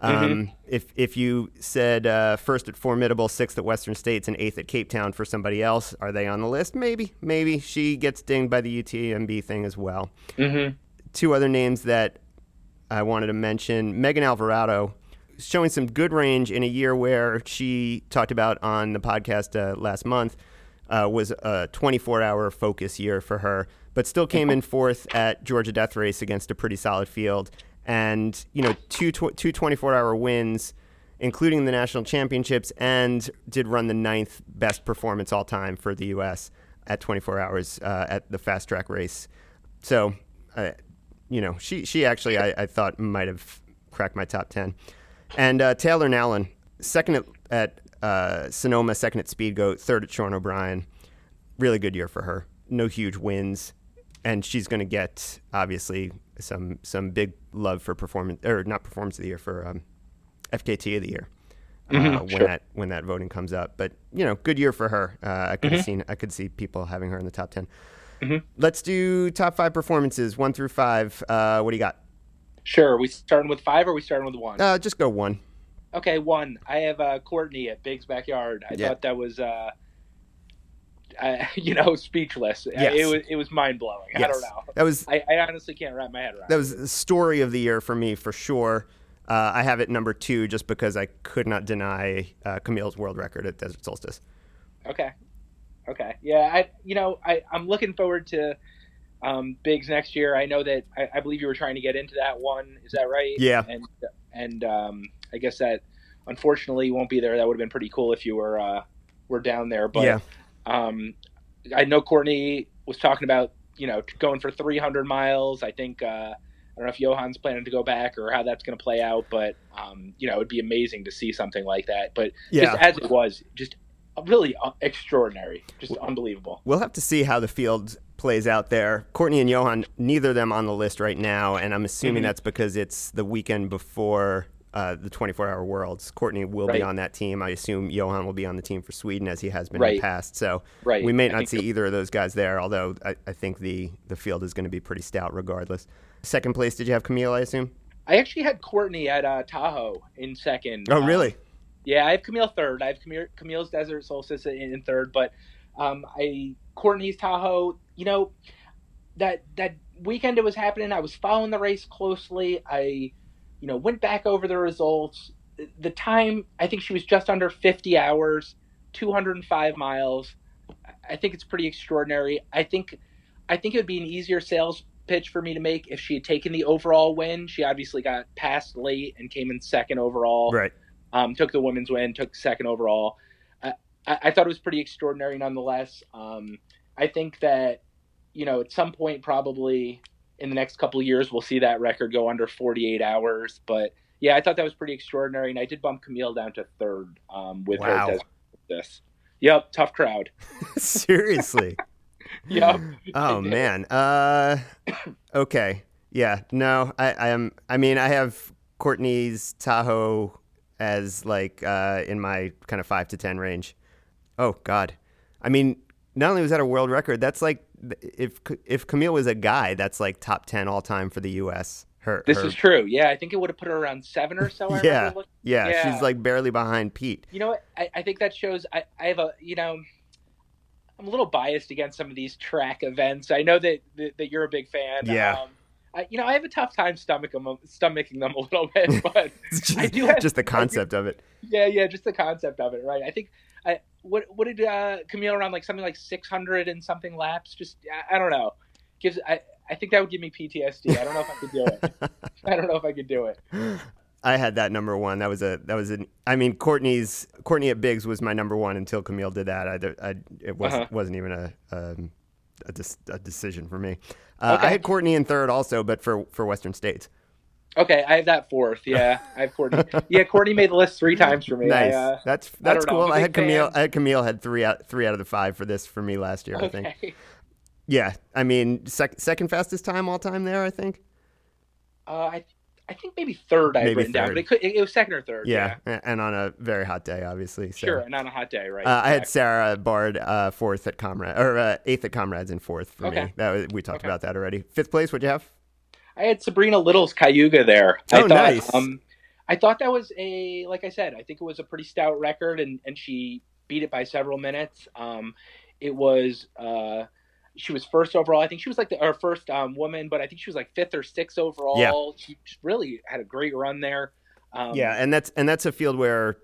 Um, mm-hmm. If if you said uh, first at Fourmidable, sixth at Western States, and eighth at Cape Town for somebody else, are they on the list? Maybe, maybe she gets dinged by the UTMB thing as well. Mm-hmm. Two other names that I wanted to mention: Megan Alvarado, showing some good range in a year where she talked about on the podcast uh, last month uh, was a 24-hour focus year for her but still came in fourth at Georgia Death Race against a pretty solid field. And, you know, two, tw- two 24 hour wins, including the national championships, and did run the ninth best performance all time for the U.S. at 24 hours uh, at the fast track race. So, uh, you know, she, she actually, I, I thought, might have cracked my top 10. And uh, Taylor Nowlin, second at, at uh, Sonoma, second at Speedgoat, third at Sean O'Brien. Really good year for her. No huge wins and she's going to get obviously some some big love for performance or not performance of the year for um, FKT of the year uh, mm-hmm, when sure. that when that voting comes up. But you know, good year for her. Uh, I could mm-hmm. have seen I could see people having her in the top 10 let mm-hmm. Let's do top five performances, one through five. Uh, what do you got? Sure. We starting with five or we starting with one? Uh, just go one. Okay, one. I have uh, Courtney at Big's backyard. I yeah. thought that was uh, I, you know, speechless. Yes. It was it was mind blowing. Yes. I don't know. That was I, I, honestly can't wrap my head around. That was the story of the year for me for sure. Uh, I have it number two just because I could not deny uh, Camille's world record at Desert Solstice. Okay. Okay. Yeah. I you know I I'm looking forward to um, Bigs next year. I know that I, I, believe you were trying to get into that one. Is that right? Yeah. And and um, I guess that unfortunately won't be there. That would have been pretty cool if you were uh, were down there. But yeah. um, I know Courtney was talking about you know going for 300 miles. I think uh, I don't know if Johan's planning to go back or how that's going to play out, but um, you know it'd be amazing to see something like that. But yeah. just as it was, just really uh, extraordinary, just unbelievable. We'll have to see how the field plays out there. Courtney and Johan, neither of them on the list right now, and I'm assuming mm-hmm. that's because it's the weekend before uh, the 24 hour worlds. Courtney will right. be on that team. I assume Johan will be on the team for Sweden as he has been right. in the past. So right. we may not see either of those guys there, although I, I think the, the field is going to be pretty stout regardless. Second place, did you have Camille, I assume? I actually had Courtney at uh, Tahoe in second. Oh, really? Um, yeah, I have Camille third. I have Camille, Camille's Desert Solstice in, in third, but um, I Courtney's Tahoe you know, that that weekend it was happening, I was following the race closely. I, you know, went back over the results. The time, I think she was just under 50 hours, 205 miles. I think it's pretty extraordinary. I think, I think it would be an easier sales pitch for me to make if she had taken the overall win. She obviously got passed late and came in second overall. Right. Um, took the women's win, took second overall. I, I, thought it was pretty extraordinary nonetheless. Um, I think that you know at some point probably in the next couple of years we'll see that record go under 48 hours. But yeah, I thought that was pretty extraordinary, and I did bump Camille down to third um, with wow. her. This, yep, tough crowd. Seriously. yep. Oh man. Uh, okay. Yeah. No, I, I am. I mean, I have Courtney's Tahoe as like uh, in my kind of five to ten range. Oh God. I mean, not only was that a world record, that's like if if Camille was a guy, that's like top ten all time for the U.S. Her, this her... is true. Yeah, I think it would have put her around seven or so. yeah, yeah, yeah, she's like barely behind Pete. You know what? I, I think that shows. I, I have a you know. I'm a little biased against some of these track events. I know that that, that you're a big fan. Yeah. Um, I, you know, I have a tough time stomaching them, stomaching them a little bit, but just, I do have just the concept of it. Yeah, yeah, just the concept of it, right? I think what what did uh, Camille around like something like 600 and something laps? Just I, I don't know. Gives I I think that would give me PTSD. I don't know if I could do it. I don't know if I could do it. I had that number one. That was a that was an. I mean, Courtney's Courtney at Bigs was my number one until Camille did that. I, I it wasn't uh-huh. wasn't even a um, a, a, decision for me. Uh, okay. I had Courtney in third also, but for for Western States. Okay, I have that fourth. Yeah, I have Courtney. yeah, Courtney made the list three times for me. Nice. I, uh, that's that's I cool. I had Camille. Fan. I had Camille had three out three out of the five for this for me last year. Okay. I think. Yeah, I mean, sec- second fastest time all time there. I think. Uh, I I think maybe third. I written third. down, but it, could, it, was second or third. Yeah, yeah, and on a very hot day, obviously. So. Sure, and on a hot day, right? Uh, exactly. I had Sarah Bard uh, fourth at Comrade or uh, eighth at Comrades and fourth for okay. me. That was, we talked okay. about that already. Fifth place, what'd you have? I had Sabrina Little's Cayuga there. Oh, I thought, nice. Um, I thought that was a like I said, I think it was a pretty stout record, and and she beat it by several minutes. Um, it was uh, she was first overall. I think she was like the our first um, woman, but I think she was like fifth or sixth overall. Yeah. She really had a great run there. Um, yeah, and that's and that's a field where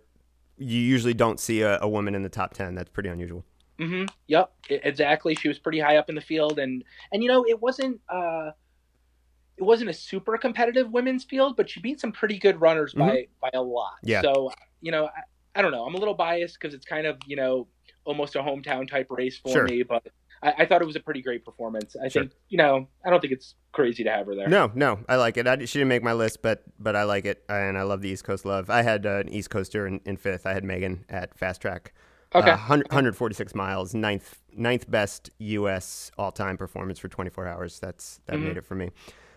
you usually don't see a, a woman in the top ten. That's pretty unusual. Mm-hmm. Yep, exactly. She was pretty high up in the field, and and you know it wasn't. Uh, it wasn't a super competitive women's field, but she beat some pretty good runners mm-hmm. by by a lot. Yeah. So you know, I, I don't know. I'm a little biased because it's kind of you know almost a hometown type race for sure. me, but I, I, thought it was a pretty great performance. I sure. think you know I don't think it's crazy to have her there. No, no, I like it. I, she didn't make my list, but but I like it, and I love the East Coast love. I had uh, an East Coaster in, in, fifth. I had Megan at Fast Track. Okay. Uh, 100, 146 miles, ninth ninth best U.S. all time performance for 24 hours. That's that mm-hmm. made it for me.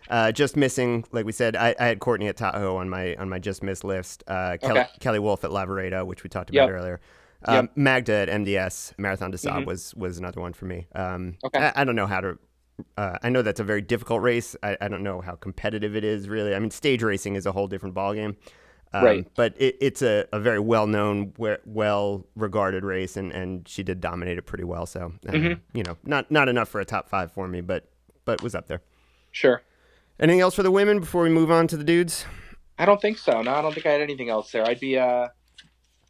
Uh, just missing, like we said, I, I, had Courtney at Tahoe on my on my just missed list. Uh, Kelly, okay. Kelly Wolf at Lavaredo, which we talked about yep. earlier. Um, yep. Magda at MDS Marathon des Sables mm-hmm. was was another one for me. Um, okay. I, I, don't know how to. Uh, I know that's a very difficult race. I, I, don't know how competitive it is really. I mean, stage racing is a whole different ballgame. Um, right. But it, it's a, a very well known, well regarded race, and, and she did dominate it pretty well. So, uh, mm-hmm. you know, not not enough for a top five for me, but but was up there. Sure. Anything else for the women before we move on to the dudes? I don't think so. No, I don't think I had anything else there. I'd be uh,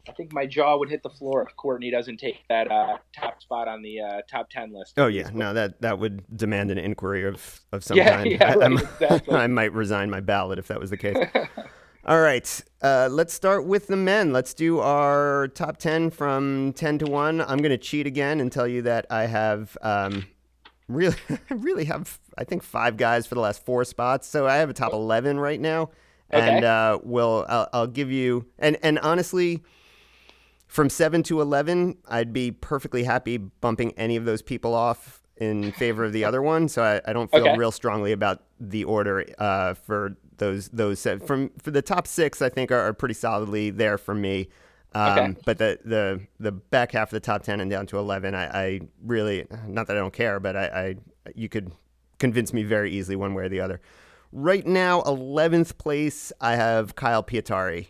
I think my jaw would hit the floor if Courtney doesn't take that uh, top spot on the uh, top ten list. Oh yeah, no that that would demand an inquiry of of some Yeah, kind. yeah, I, right, exactly. I might resign my ballot if that was the case. All right, uh, let's start with the men. Let's do our top 10 from 10 to 1. I'm going to cheat again and tell you that I have um, really, really have, I think, five guys for the last four spots. So I have a top 11 right now. And Okay. uh, we'll, I'll, I'll give you, and, and honestly, from 7 to 11, I'd be perfectly happy bumping any of those people off in favor of the other one. So I, I don't feel Okay. real strongly about the order uh, for those those set. from for the top six. I think are, are pretty solidly there for me. Um, Okay. But the, the the back half of the top ten and down to eleven, I, I really not that I don't care, but I, I you could convince me very easily one way or the other. Right now, eleventh place, I have Kyle Pietari.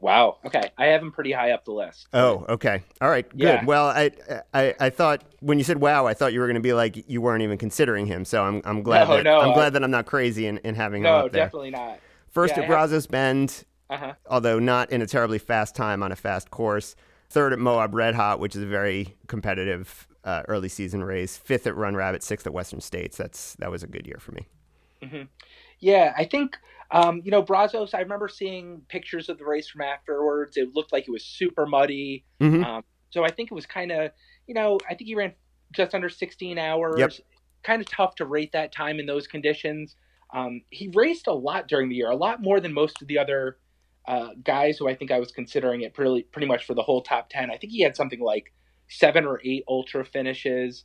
Wow. Okay, I have him pretty high up the list. Oh, okay. All right. Good. Yeah. Well, I, I I thought when you said wow, I thought you were going to be like you weren't even considering him. So I'm I'm glad No, that no, I'm I- glad that I'm not crazy in, in having him no, up there. definitely not. First Yeah, at Brazos Bend, Uh huh. although not in a terribly fast time on a fast course. Third at Moab Red Hot, which is a very competitive uh, early season race. Fifth at Run Rabbit. Sixth at Western States. That's that was a good year for me. Yeah, I think um, you know Brazos. I remember seeing pictures of the race from afterwards. It looked like it was super muddy. Mhm. Um, so I think it was kind of, you know, I think he ran just under 16 hours. Yep. Kind of tough to rate that time in those conditions. Um, he raced a lot during the year, a lot more than most of the other uh, guys who I think I was considering it pretty pretty much for the whole top 10. I think he had something like seven or eight ultra finishes.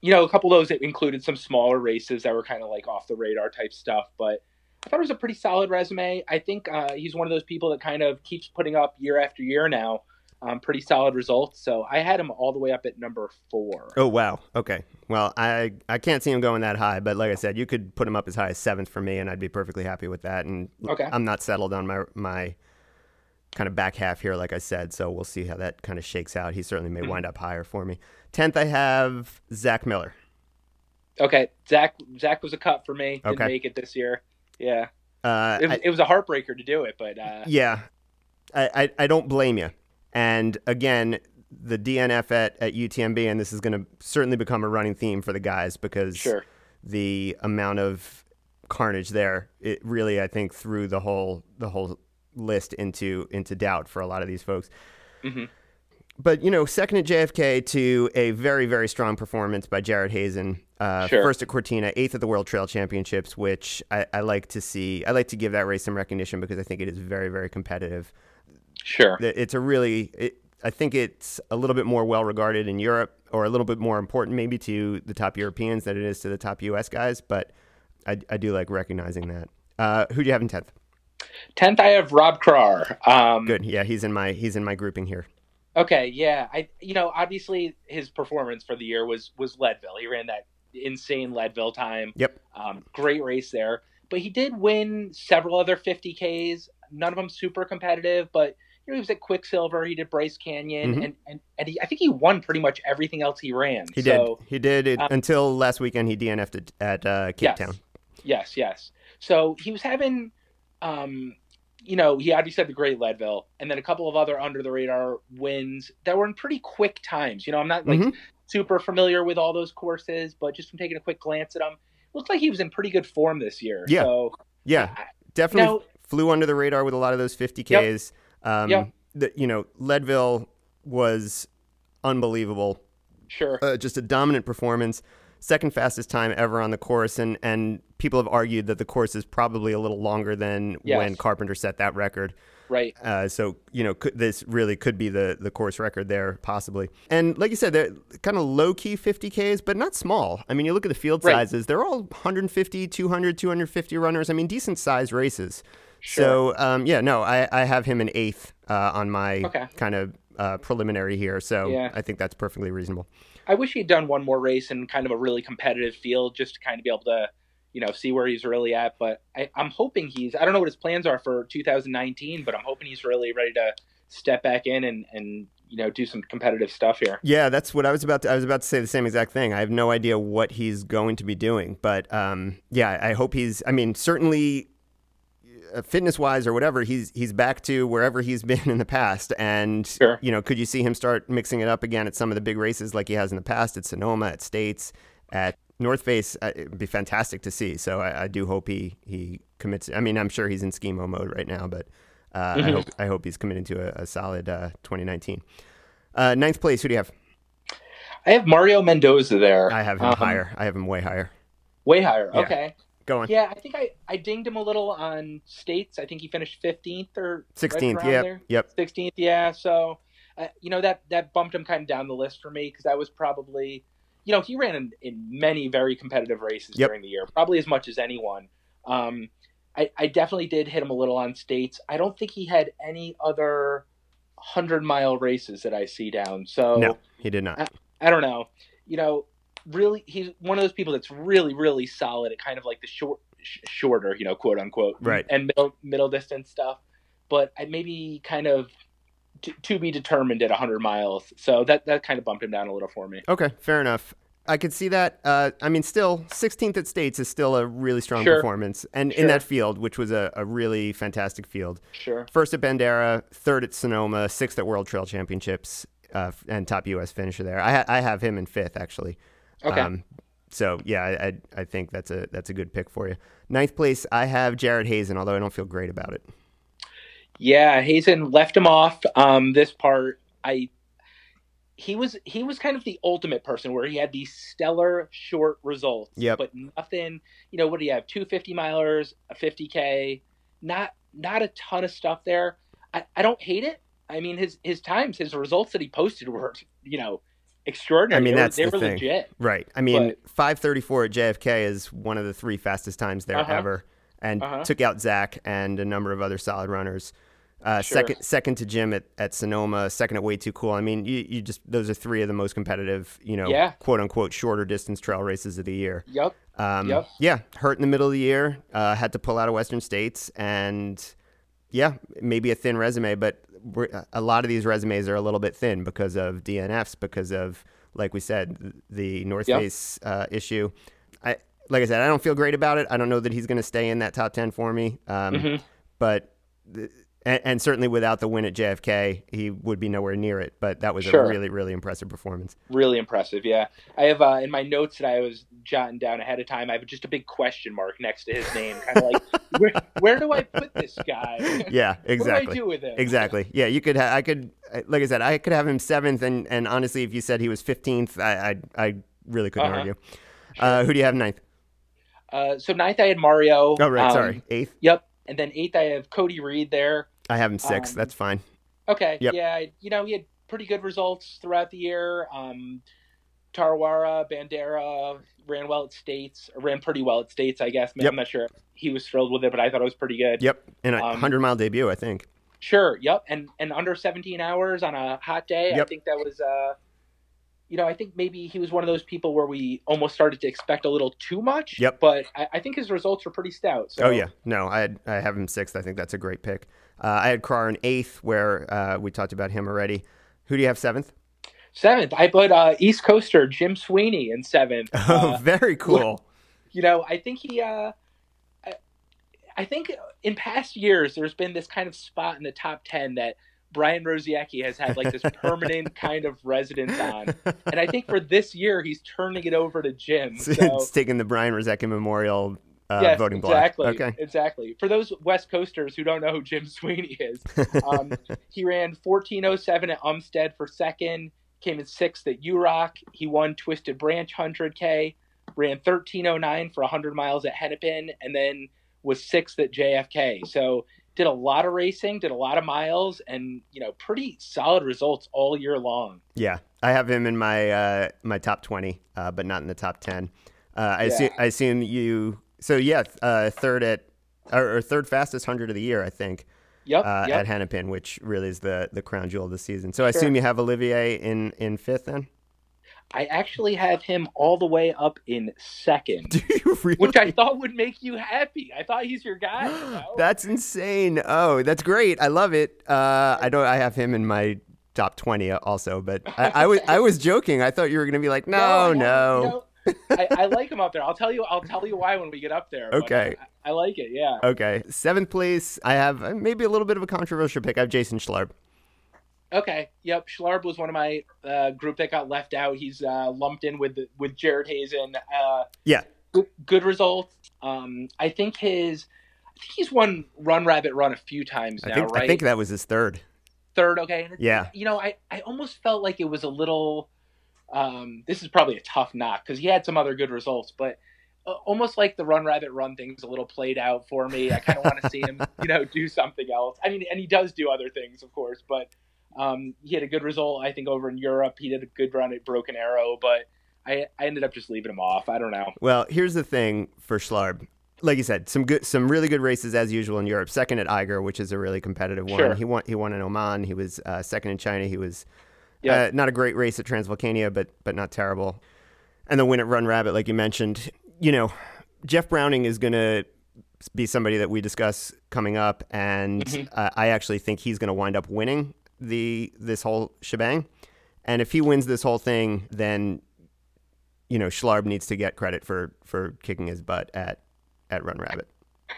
You know, a couple of those that included some smaller races that were kind of like off the radar type stuff, but I thought it was a pretty solid resume. I think uh, he's one of those people that kind of keeps putting up year after year now um, pretty solid results. So I had him all the way up at number four. Oh wow. Okay. Well, I I can't see him going that high, but like I said, you could put him up as high as seventh for me, and I'd be perfectly happy with that. And Okay. I'm not settled on my my kind of back half here, like I said. So we'll see how that kind of shakes out. He certainly may wind up higher for me. Tenth, I have Zach Miller. Okay, Zach Zach was a cut for me. Didn't Okay. make it this year. Yeah, Uh, it was, I- it was a heartbreaker to do it, but uh, yeah, I, I I don't blame you. And again, the DNF at, at UTMB, and this is going to certainly become a running theme for the guys because sure. the amount of carnage there, it really I think threw the whole the whole list into into doubt for a lot of these folks. Mhm. But you know, second at JFK to a very very strong performance by Jared Hazen. Uh, Sure. First at Cortina, eighth at the World Trail Championships, which I, I like to see. I like to give that race some recognition because I think it is very very competitive. Sure. It's a really, it, I think it's a little bit more well regarded in Europe, or a little bit more important maybe to the top Europeans than it is to the top U.S. guys. But I, I do like recognizing that. Uh, who do you have in tenth? Tenth, I have Rob Krar. Um, Good, yeah, he's in my he's in my grouping here. Okay, yeah. I you know, obviously his performance for the year was was Leadville. He ran that insane Leadville time. Yep. Um, great race there. But he did win several other 50Ks, none of them super competitive, but you know, he was at Quicksilver, he did Bryce Canyon, Mhm. and, and, and he, I think he won pretty much everything else he ran. He so, did. He did it um, until last weekend. He DNF'd at, at uh, Cape Yes. Town. Yes, yes. So he was having, um, you know, he obviously had the great Leadville, and then a couple of other under the radar wins that were in pretty quick times. You know, I'm not like Mhm. super familiar with all those courses, but just from taking a quick glance at them, looks like he was in pretty good form this year. Yeah. So Yeah, definitely Now- flew under the radar with a lot of those 50Ks. Um, Yep. the, you know, Leadville was unbelievable. sure. uh, just a dominant performance, second fastest time ever on the course, and and people have argued that the course is probably a little longer than Yes. when Carpenter set that record. right. Uh, so you know, could, this really could be the the course record there, possibly. And like you said, they're kind of low key 50ks, but not small. I mean, you look at the field Right. sizes; they're all 150, 200, 250 runners. I mean, decent sized races. Sure. So um, yeah, no, I, I have him in eighth uh, on my Okay. kind of uh, preliminary here. So Yeah. I think that's perfectly reasonable. I wish he'd done one more race in kind of a really competitive field just to kind of be able to, you know, see where he's really at. But I, I'm hoping he's, I don't know what his plans are for 2019, but I'm hoping he's really ready to step back in and, and you know, do some competitive stuff here. Yeah, that's what I was about to. I was about to say the same exact thing. I have no idea what he's going to be doing, but um, yeah, I hope he's. I mean, certainly, uh, fitness wise or whatever, he's he's back to wherever he's been in the past. And Sure. you know, could you see him start mixing it up again at some of the big races like he has in the past at Sonoma, at States, at North Face? Uh, it'd be fantastic to see. So I, I do hope he he commits. I mean, I'm sure he's in schemo mode right now, but uh, I hope I hope he's committed to a, a solid uh, 2019. Uh, ninth place. Who do you have? I have Mario Mendoza there. I have him Um, higher. I have him way higher. Way higher. Yeah. Okay. Go on. Yeah, I think I, I dinged him a little on states. I think he finished 15th or 16th. around Yep. Yep. 16th, yeah. So, uh, you know, that, that bumped him kind of down the list for me because I was probably, you know, he ran in, in many very competitive races Yep. during the year, probably as much as anyone. Um, I, I definitely did hit him a little on states. I don't think he had any other 100 mile races that I see down. So, No, he did not. I don't know. You know, really, he's one of those people that's really, really solid at kind of like the short, sh- shorter, you know, quote unquote, Right. and middle middle distance stuff. But I maybe kind of to, to be determined at 100 miles. So that that kind of bumped him down a little for me. Okay, fair enough. I could see that. Uh, I mean, still, 16th at States is still a really strong Sure. performance, and in that field, which was a, a really fantastic field. Sure. First at Bandera, third at Sonoma, sixth at World Trail Championships, uh, and top U.S. finisher there. I, ha- I have him in fifth actually. Okay. Um, so yeah, I, I I think that's a that's a good pick for you. Ninth place, I have Jared Hazen, although I don't feel great about it. Yeah, Hazen left him off. Um, this part, I he was he was kind of the ultimate person where he had these stellar short results. Yep. But nothing. You know, what do you have? Two fifty milers, a fifty k. Not not a ton of stuff there. I, I don't hate it. I mean, his his times, his results that he posted were you know extraordinary. I mean, they that's were, they the were thing. legit. Right. I mean, 534 at JFK is one of the three fastest times there Uh-huh. ever, and Uh-huh. took out Zach and a number of other solid runners. Uh, Sure. Second, second to Jim at, at Sonoma. Second at Way Too Cool. I mean, you, you just those are three of the most competitive, you know, Yeah. quote unquote shorter distance trail races of the year. Yep. Um, Yep. Yeah, hurt in the middle of the year. Uh, had to pull out of Western States, and yeah, maybe a thin resume, but we're, a lot of these resumes are a little bit thin because of DNFs, because of like we said, the North Yep. Face uh, issue. I like I said, I don't feel great about it. I don't know that he's going to stay in that top ten for me, um, Mhm. but. The, and, and certainly without the win at JFK, he would be nowhere near it. But that was Sure. a really, really impressive performance. Really impressive, yeah. I have uh, in my notes that I was jotting down ahead of time. I have just a big question mark next to his name, kind of like, where, where do I put this guy? Yeah, What do I exactly. do with him? Exactly. Yeah, you could. Ha- I could. Like I said, I could have him seventh, and and honestly, if you said he was fifteenth, I I, I really couldn't Uh-huh. argue. Uh, who do you have ninth? Uh, so ninth, I had Mario. Oh, right. Um, sorry, eighth. Yep. And then eighth, I have Cody Reed there. I have him sixth. um, That's fine. Okay. Yep. Yeah. You know, he had pretty good results throughout the year. Um, Tarawera, Bandera ran well at States, ran pretty well at States, I guess. Yep. I'm not sure if he was thrilled with it, but I thought it was pretty good. Yep, And a um, hundred mile debut, I think. Sure. Yep. And and under 17 hours on a hot day. I think that was uh you know, I think maybe he was one of those people where we almost started to expect a little too much. Yep. But I, I think his results were pretty stout. So oh yeah, no, I I have him sixth. I think that's a great pick. Uh, I had Krar in eighth, where uh, we talked about him already. Who do you have seventh? seventh, I put uh, East Coaster Jim Sweeney in seventh. Oh, Uh, very cool. you know, I think he uh I, I think in past years there's been this kind of spot in the top 10 that Brian Rusiecki has had like this permanent kind of residence on. And I think for this year he's turning it over to Jim. So it's taking the Brian Rusiecki Memorial uh, yes, voting block. exactly. Okay. Exactly. For those West Coasters who don't know who Jim Sweeney is, um, he ran 1407 at Umstead for second, came in sixth at URock. He won Twisted Branch 100K, ran 1309 for 100 miles at Hennepin, and then was sixth at JFK. So did a lot of racing, did a lot of miles, and you know, pretty solid results all year long. Yeah, I have him in my uh, my top twenty, uh, but not in the top ten. Uh, I, Yeah. assume, I assume you. So yeah, uh, third at or, or third fastest hundred of the year, I think, Yep. uh, yep. at Hennepin, which really is the the crown jewel of the season. So I Sure. assume you have Olivier in in fifth then. I actually have him all the way up in second. Do you really? Which I thought would make you happy. I thought he's your guy. You know? That's insane. Oh, that's great. I love it. Uh, I don't. I have him in my top twenty also, but I, I was I was joking. I thought you were going to be like, no, no. you know, I, I, like him up there. I'll tell you. I'll tell you why when we get up there. Okay. I, I, like it. Yeah. Okay. Seventh place. I have uh, maybe a little bit of a controversial pick. I have Jason Schlarb. Okay. Yep. Schlarb was one of my uh, group that got left out. He's uh, lumped in with with Jared Hazen. Uh, yeah. Good, good results. Um, I think his. I think he's won Run Rabbit Run a few times now, I think, right? I think that was his third. Third. Okay. yeah. You know, I I almost felt like it was a little um, this is probably a tough knock because he had some other good results, but uh, almost like the run rabbit run thing's a little played out for me. I kind of want to see him, you know, do something else. I mean, and he does do other things, of course, but um, he had a good result, I think, over in Europe. He did a good run at Broken Arrow, but I, I ended up just leaving him off. I don't know. Well, here's the thing for Schlarb. Like you said, some good, some really good races as usual in Europe. Second at Eiger, which is a really competitive one. Sure. He won. He won in Oman. He was uh, second in China. He was Yeah. Uh, not a great race at Transvolcania, but but not terrible. And the win at Run Rabbit, like you mentioned, you know, Jeff Browning is going to be somebody that we discuss coming up, and Mhm. uh, I actually think he's going to wind up winning the this whole shebang. And if he wins this whole thing, then you know Schlarb needs to get credit for for kicking his butt at at Run Rabbit.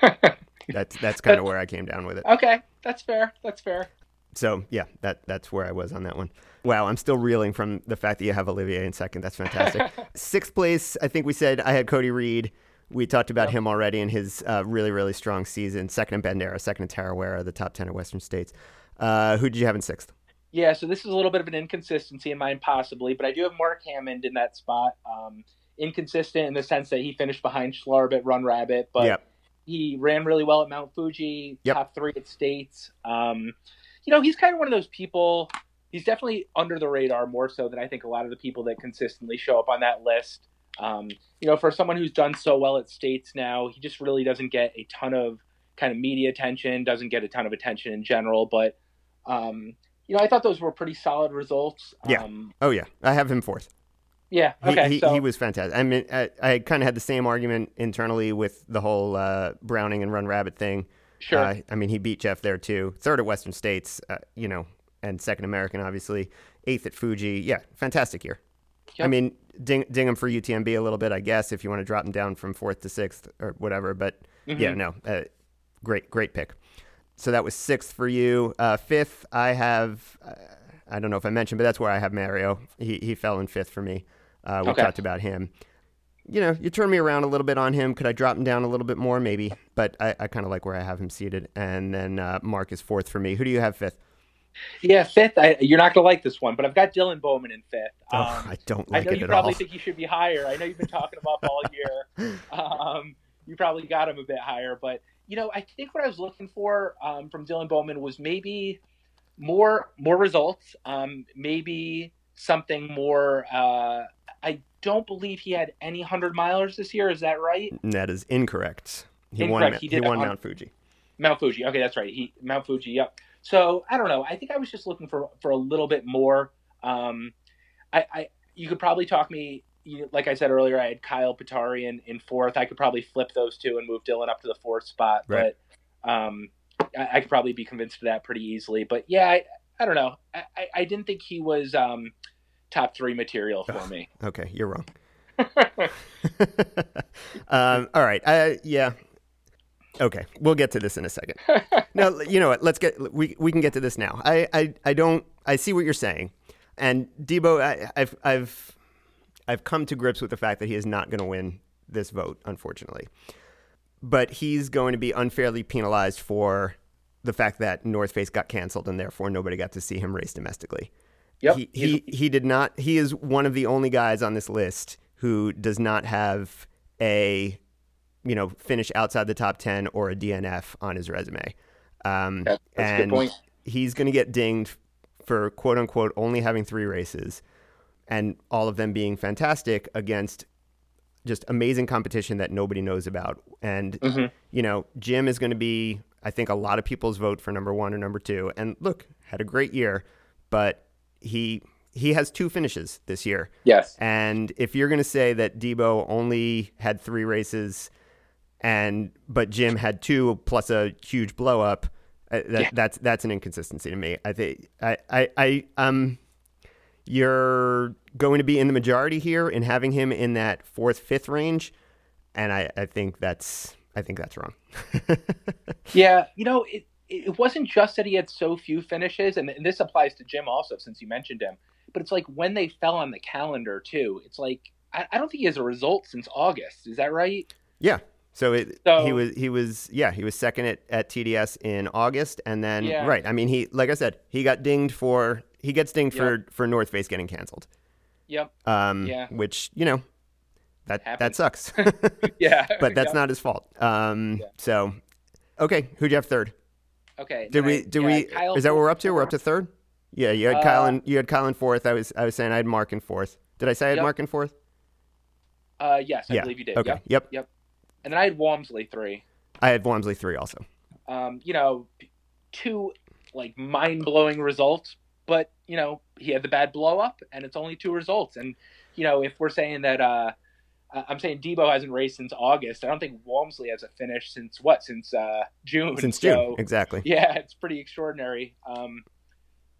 That's that's kind of where I came down with it. okay, that's fair. That's fair. So yeah, that that's where I was on that one. Wow, I'm still reeling from the fact that you have Olivier in second. That's fantastic. Sixth place, I think we said I had Cody Reed. We talked about Yep. him already in his uh, really really strong season. Second in Bandera, second in Tarawera, the top ten of Western States. Uh, who did you have in sixth? Yeah, so this is a little bit of an inconsistency in mine, possibly, but I do have Mark Hammond in that spot. Um, inconsistent in the sense that he finished behind Schlarb at Run Rabbit, but Yep. he ran really well at Mount Fuji, Yep. top three at States. Um, you know, he's kind of one of those people. He's definitely under the radar more so than I think a lot of the people that consistently show up on that list. Um, you know, for someone who's done so well at States now, he just really doesn't get a ton of kind of media attention, doesn't get a ton of attention in general. But, um, you know, I thought those were pretty solid results. Yeah. Um, Oh yeah, I have him fourth. yeah. He, Okay. he, so, he was fantastic. I mean, I, I kind of had the same argument internally with the whole uh, Browning and Run Rabbit thing. sure. Uh, I mean, he beat Jeff there too. Third at Western States, uh, you know, and second American, obviously. Eighth at Fuji. Yeah, fantastic year. I mean, ding, ding him for UTMB a little bit, I guess, if you want to drop him down from fourth to sixth or whatever. But yeah, Mhm. no, uh, great, great pick. So that was sixth for you. Uh, fifth, I have, uh, I don't know if I mentioned, but that's where I have Mario. He, he fell in fifth for me. Uh, we Okay. talked about him. You know, you turn me around a little bit on him. Could I drop him down a little bit more? Maybe. But I, I kind of like where I have him seated. And then uh, Mark is fourth for me. Who do you have fifth? Yeah, fifth. I, you're not going to like this one, but I've got Dylan Bowman in fifth. oh, Um, I don't I like know it you probably all. think he should be higher. I know you've been talking him up all year. Um, you probably got him a bit higher, but you know, I think what I was looking for um, from Dylan Bowman was maybe more more results. Um, maybe something more. Uh, I don't believe he had any hundred milers this year. Is that right? that is incorrect. He won. Incorrect. Ma- He He, did won on- Mount Fuji. Mount Fuji. Okay, that's right. He Mount Fuji. Yep. So I don't know. I think I was just looking for for a little bit more. Um, I, I you could probably talk me. You, like I said earlier, I had Kyle Pietari in, in fourth. I could probably flip those two and move Dylan up to the fourth spot. Right. But um, I, I could probably be convinced of that pretty easily. But yeah, I, I don't know. I, I, I didn't think he was um, top three material for me. Okay, you're wrong. um, all right. Uh, yeah. Okay, we'll get to this in a second. now, you know what? Let's get we we can get to this now. I I, I don't. I see what you're saying, and Debo. I, I've I've I've come to grips with the fact that he is not going to win this vote, unfortunately. But he's going to be unfairly penalized for the fact that North Face got canceled and therefore nobody got to see him race domestically. Yep. He, he he did not. He is one of the only guys on this list who does not have a, you know, finish outside the top ten or a DNF on his resume. Um, That- that's a and he's going to get dinged for quote unquote only having three races, and all of them being fantastic against just amazing competition that nobody knows about. And Mhm. you know, Jim is going to be, I think, a lot of people's vote for number one or number two. And look, had a great year, but he he has two finishes this year. Yes. And if you're going to say that Debo only had three races, and but Jim had two plus a huge blow up, uh, that, Yeah. that's that's an inconsistency to me. I think I I, I um. you're going to be in the majority here in having him in that fourth, fifth range, and I, I think that's I think that's wrong. yeah, you know, it it wasn't just that he had so few finishes, and, and this applies to Jim also, since you mentioned him. But it's like when they fell on the calendar too. It's like I, I don't think he has a result since August. Is that right? Yeah. So, it, so he was he was yeah he was second at, at TDS in August and then yeah. right I mean he like I said he got dinged for he gets dinged yep. for for North Face getting canceled. Yep. Um, yeah. Which you know that Happens. that sucks. yeah. but that's yep. not his fault. Um. Yeah. So, okay, who do you have third? Okay. Did we? Did we? Kyle is that what we're up to? We're up to third. Yeah, you had uh, Kyle and you had Kyle in fourth. I was I was saying I had Mark in fourth. Did I say I had yep. Mark in fourth? Uh, yes, I yeah. believe you did. Okay. Yep. Yep. And then I had Walmsley three. I had Walmsley three also. Um, you know, two like mind blowing results, but you know he had the bad blow up, and it's only two results. And you know, if we're saying that, uh, I'm saying Debo hasn't raced since August. I don't think Walmsley has a finish since what? Since uh, June. Since June, exactly. Yeah, it's pretty extraordinary. Um,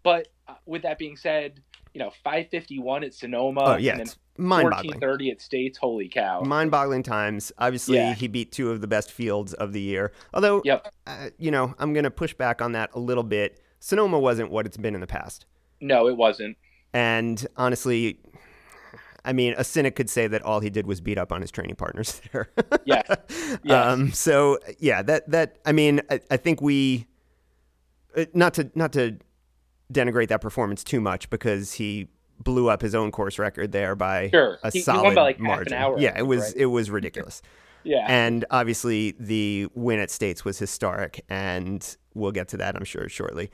but uh, with that being said, you know, 551 at Sonoma. Oh, yeah. And mind-boggling. 1430 at States. Holy cow. Mind-boggling times. Obviously, yeah. he beat two of the best fields of the year. Although, yep. Uh, you know, I'm going to push back on that a little bit. Sonoma wasn't what it's been in the past. No, it wasn't. And honestly, I mean, a cynic could say that all he did was beat up on his training partners there. yes. yes. Um, so yeah, that that I mean, I, I think we uh, not to not to denigrate that performance too much because he blew up his own course record there by sure. a he, solid he like margin. Hour, yeah, it was right? it was ridiculous. yeah, and obviously the win at States was historic, and we'll get to that I'm sure shortly.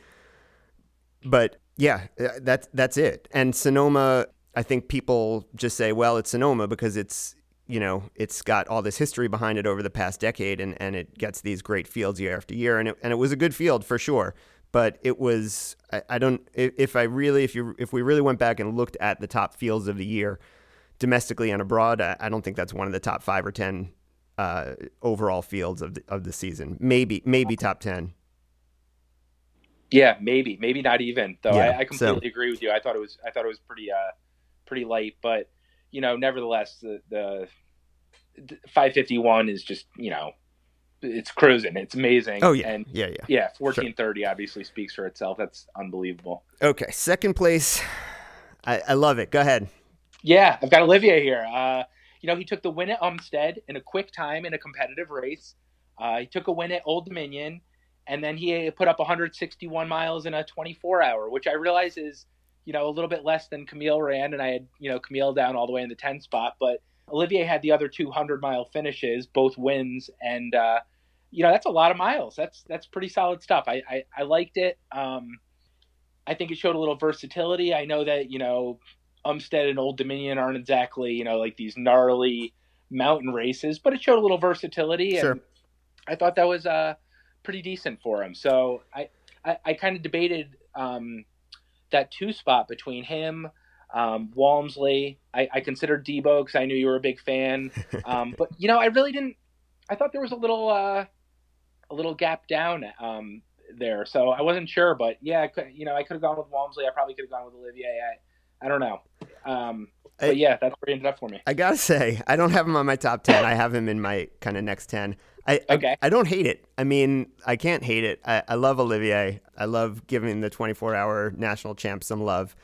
But yeah, uh, that's that's it. And Sonoma, I think people just say, well, it's Sonoma because it's you know it's got all this history behind it over the past decade, and and it gets these great fields year after year, and it, and it was a good field for sure but it was I, I, don't if I really if you if we really went back and looked at the top fields of the year domestically and abroad, I, I don't think that's one of the top five or ten uh, overall fields of the, of the season. Maybe maybe top ten. Yeah, maybe maybe not even though. Yeah, I, I, completely so. agree with you. I thought it was I thought it was pretty uh pretty light, but you know nevertheless the the 551 is just you know it's cruising. It's amazing. Oh yeah, and yeah, yeah, yeah. Fourteen thirty sure. obviously speaks for itself. That's unbelievable. Okay, second place. I, I love it. Go ahead. Yeah, I've got Olivier here. Uh, you know, he took the win at Umstead in a quick time in a competitive race. Uh, he took a win at Old Dominion, and then he put up 161 miles in a 24 hour, which I realize is, you know, a little bit less than Camille ran, and I had, you know, Camille down all the way in the 10 spot, but Olivier had the other 200 mile finishes, both wins, and uh, you know that's a lot of miles. That's that's pretty solid stuff. I I, I liked it. Um, I think it showed a little versatility. I know that you know Umstead and Old Dominion aren't exactly you know like these gnarly mountain races, but it showed a little versatility, and sure. I thought that was uh, pretty decent for him. So I I, I kind of debated um, that two spot between him um, Walmsley, I, I considered Debo because I knew you were a big fan. Um, but you know, I really didn't. I thought there was a little uh, a little gap down um, there, so I wasn't sure. But yeah, I could, you know, I could have gone with Walmsley. I probably could have gone with Olivier. I, I don't know. Um, but yeah, that's where he ended up for me. I gotta say, I don't have him on my top ten. I have him in my kind of next ten. I, okay. I, I don't hate it. I mean, I can't hate it. I, I love Olivier. I love giving the 24 hour national champ some love.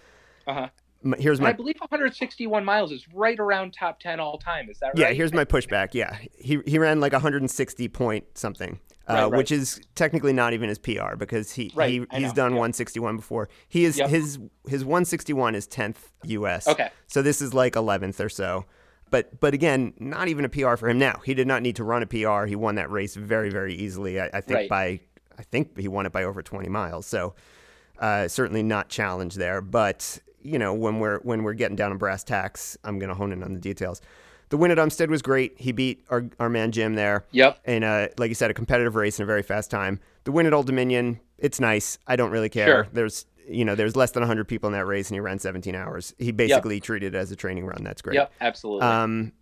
Uh-huh here's my. I believe 161 miles is right around top 10 all time. Is that right? Yeah, here's my pushback. Yeah, he he ran like 160 point something. Uh, right, right. Which is technically not even his PR because he, right, he he's done yep. 161 before. He is yep. his his 161 is 10th US. Okay. So this is like 11th or so. But but again, not even a PR for him now. He did not need to run a PR. He won that race very very easily. I, I think by I think he won it by over 20 miles. So uh, certainly not challenged there. But you know, when we're when we're getting down to brass tacks, I'm going to hone in on the details. The win at Umstead was great. He beat our, our man Jim there. Yep. In a like you said, a competitive race in a very fast time. The win at Old Dominion, it's nice. I don't really care. Sure. There's you know, there's less than 100 people in that race, and he ran 17 hours. He basically yep. treated it as a training run. That's great. Yep, absolutely. Um,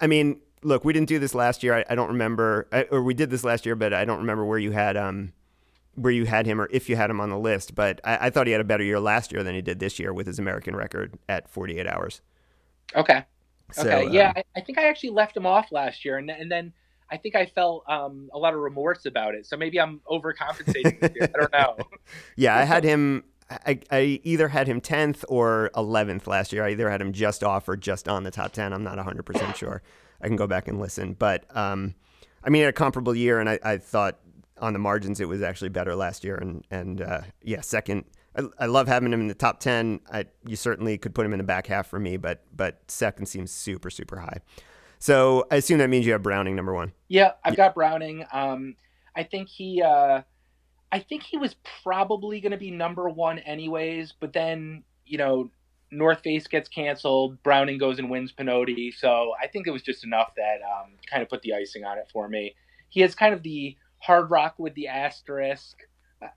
I mean, look, we didn't do this last year. I, I don't remember, I, or we did this last year, but I don't remember where you had um, where you had him or if you had him on the list, but I, I thought he had a better year last year than he did this year with his American record at 48 hours. Okay. So, okay. yeah, um, I, I think I actually left him off last year, and and then I think I felt um, a lot of remorse about it. So maybe I'm overcompensating. I don't know. yeah, I had him. I, I either had him 10th or 11th last year. I either had him just off or just on the top 10. I'm not 100% sure. I can go back and listen. But, um, I mean, a comparable year, and I, I thought on the margins it was actually better last year. And, and uh, yeah, second. I, I love having him in the top 10. I, you certainly could put him in the back half for me, but, but second seems super, super high. So I assume that means you have Browning number one. Yeah, I've got Browning. Um, I think he, uh, I think he was probably going to be number one anyways. But then, you know, North Face gets canceled. Browning goes and wins Pinhoti. So I think it was just enough that um, kind of put the icing on it for me. He has kind of the Hardrock with the asterisk.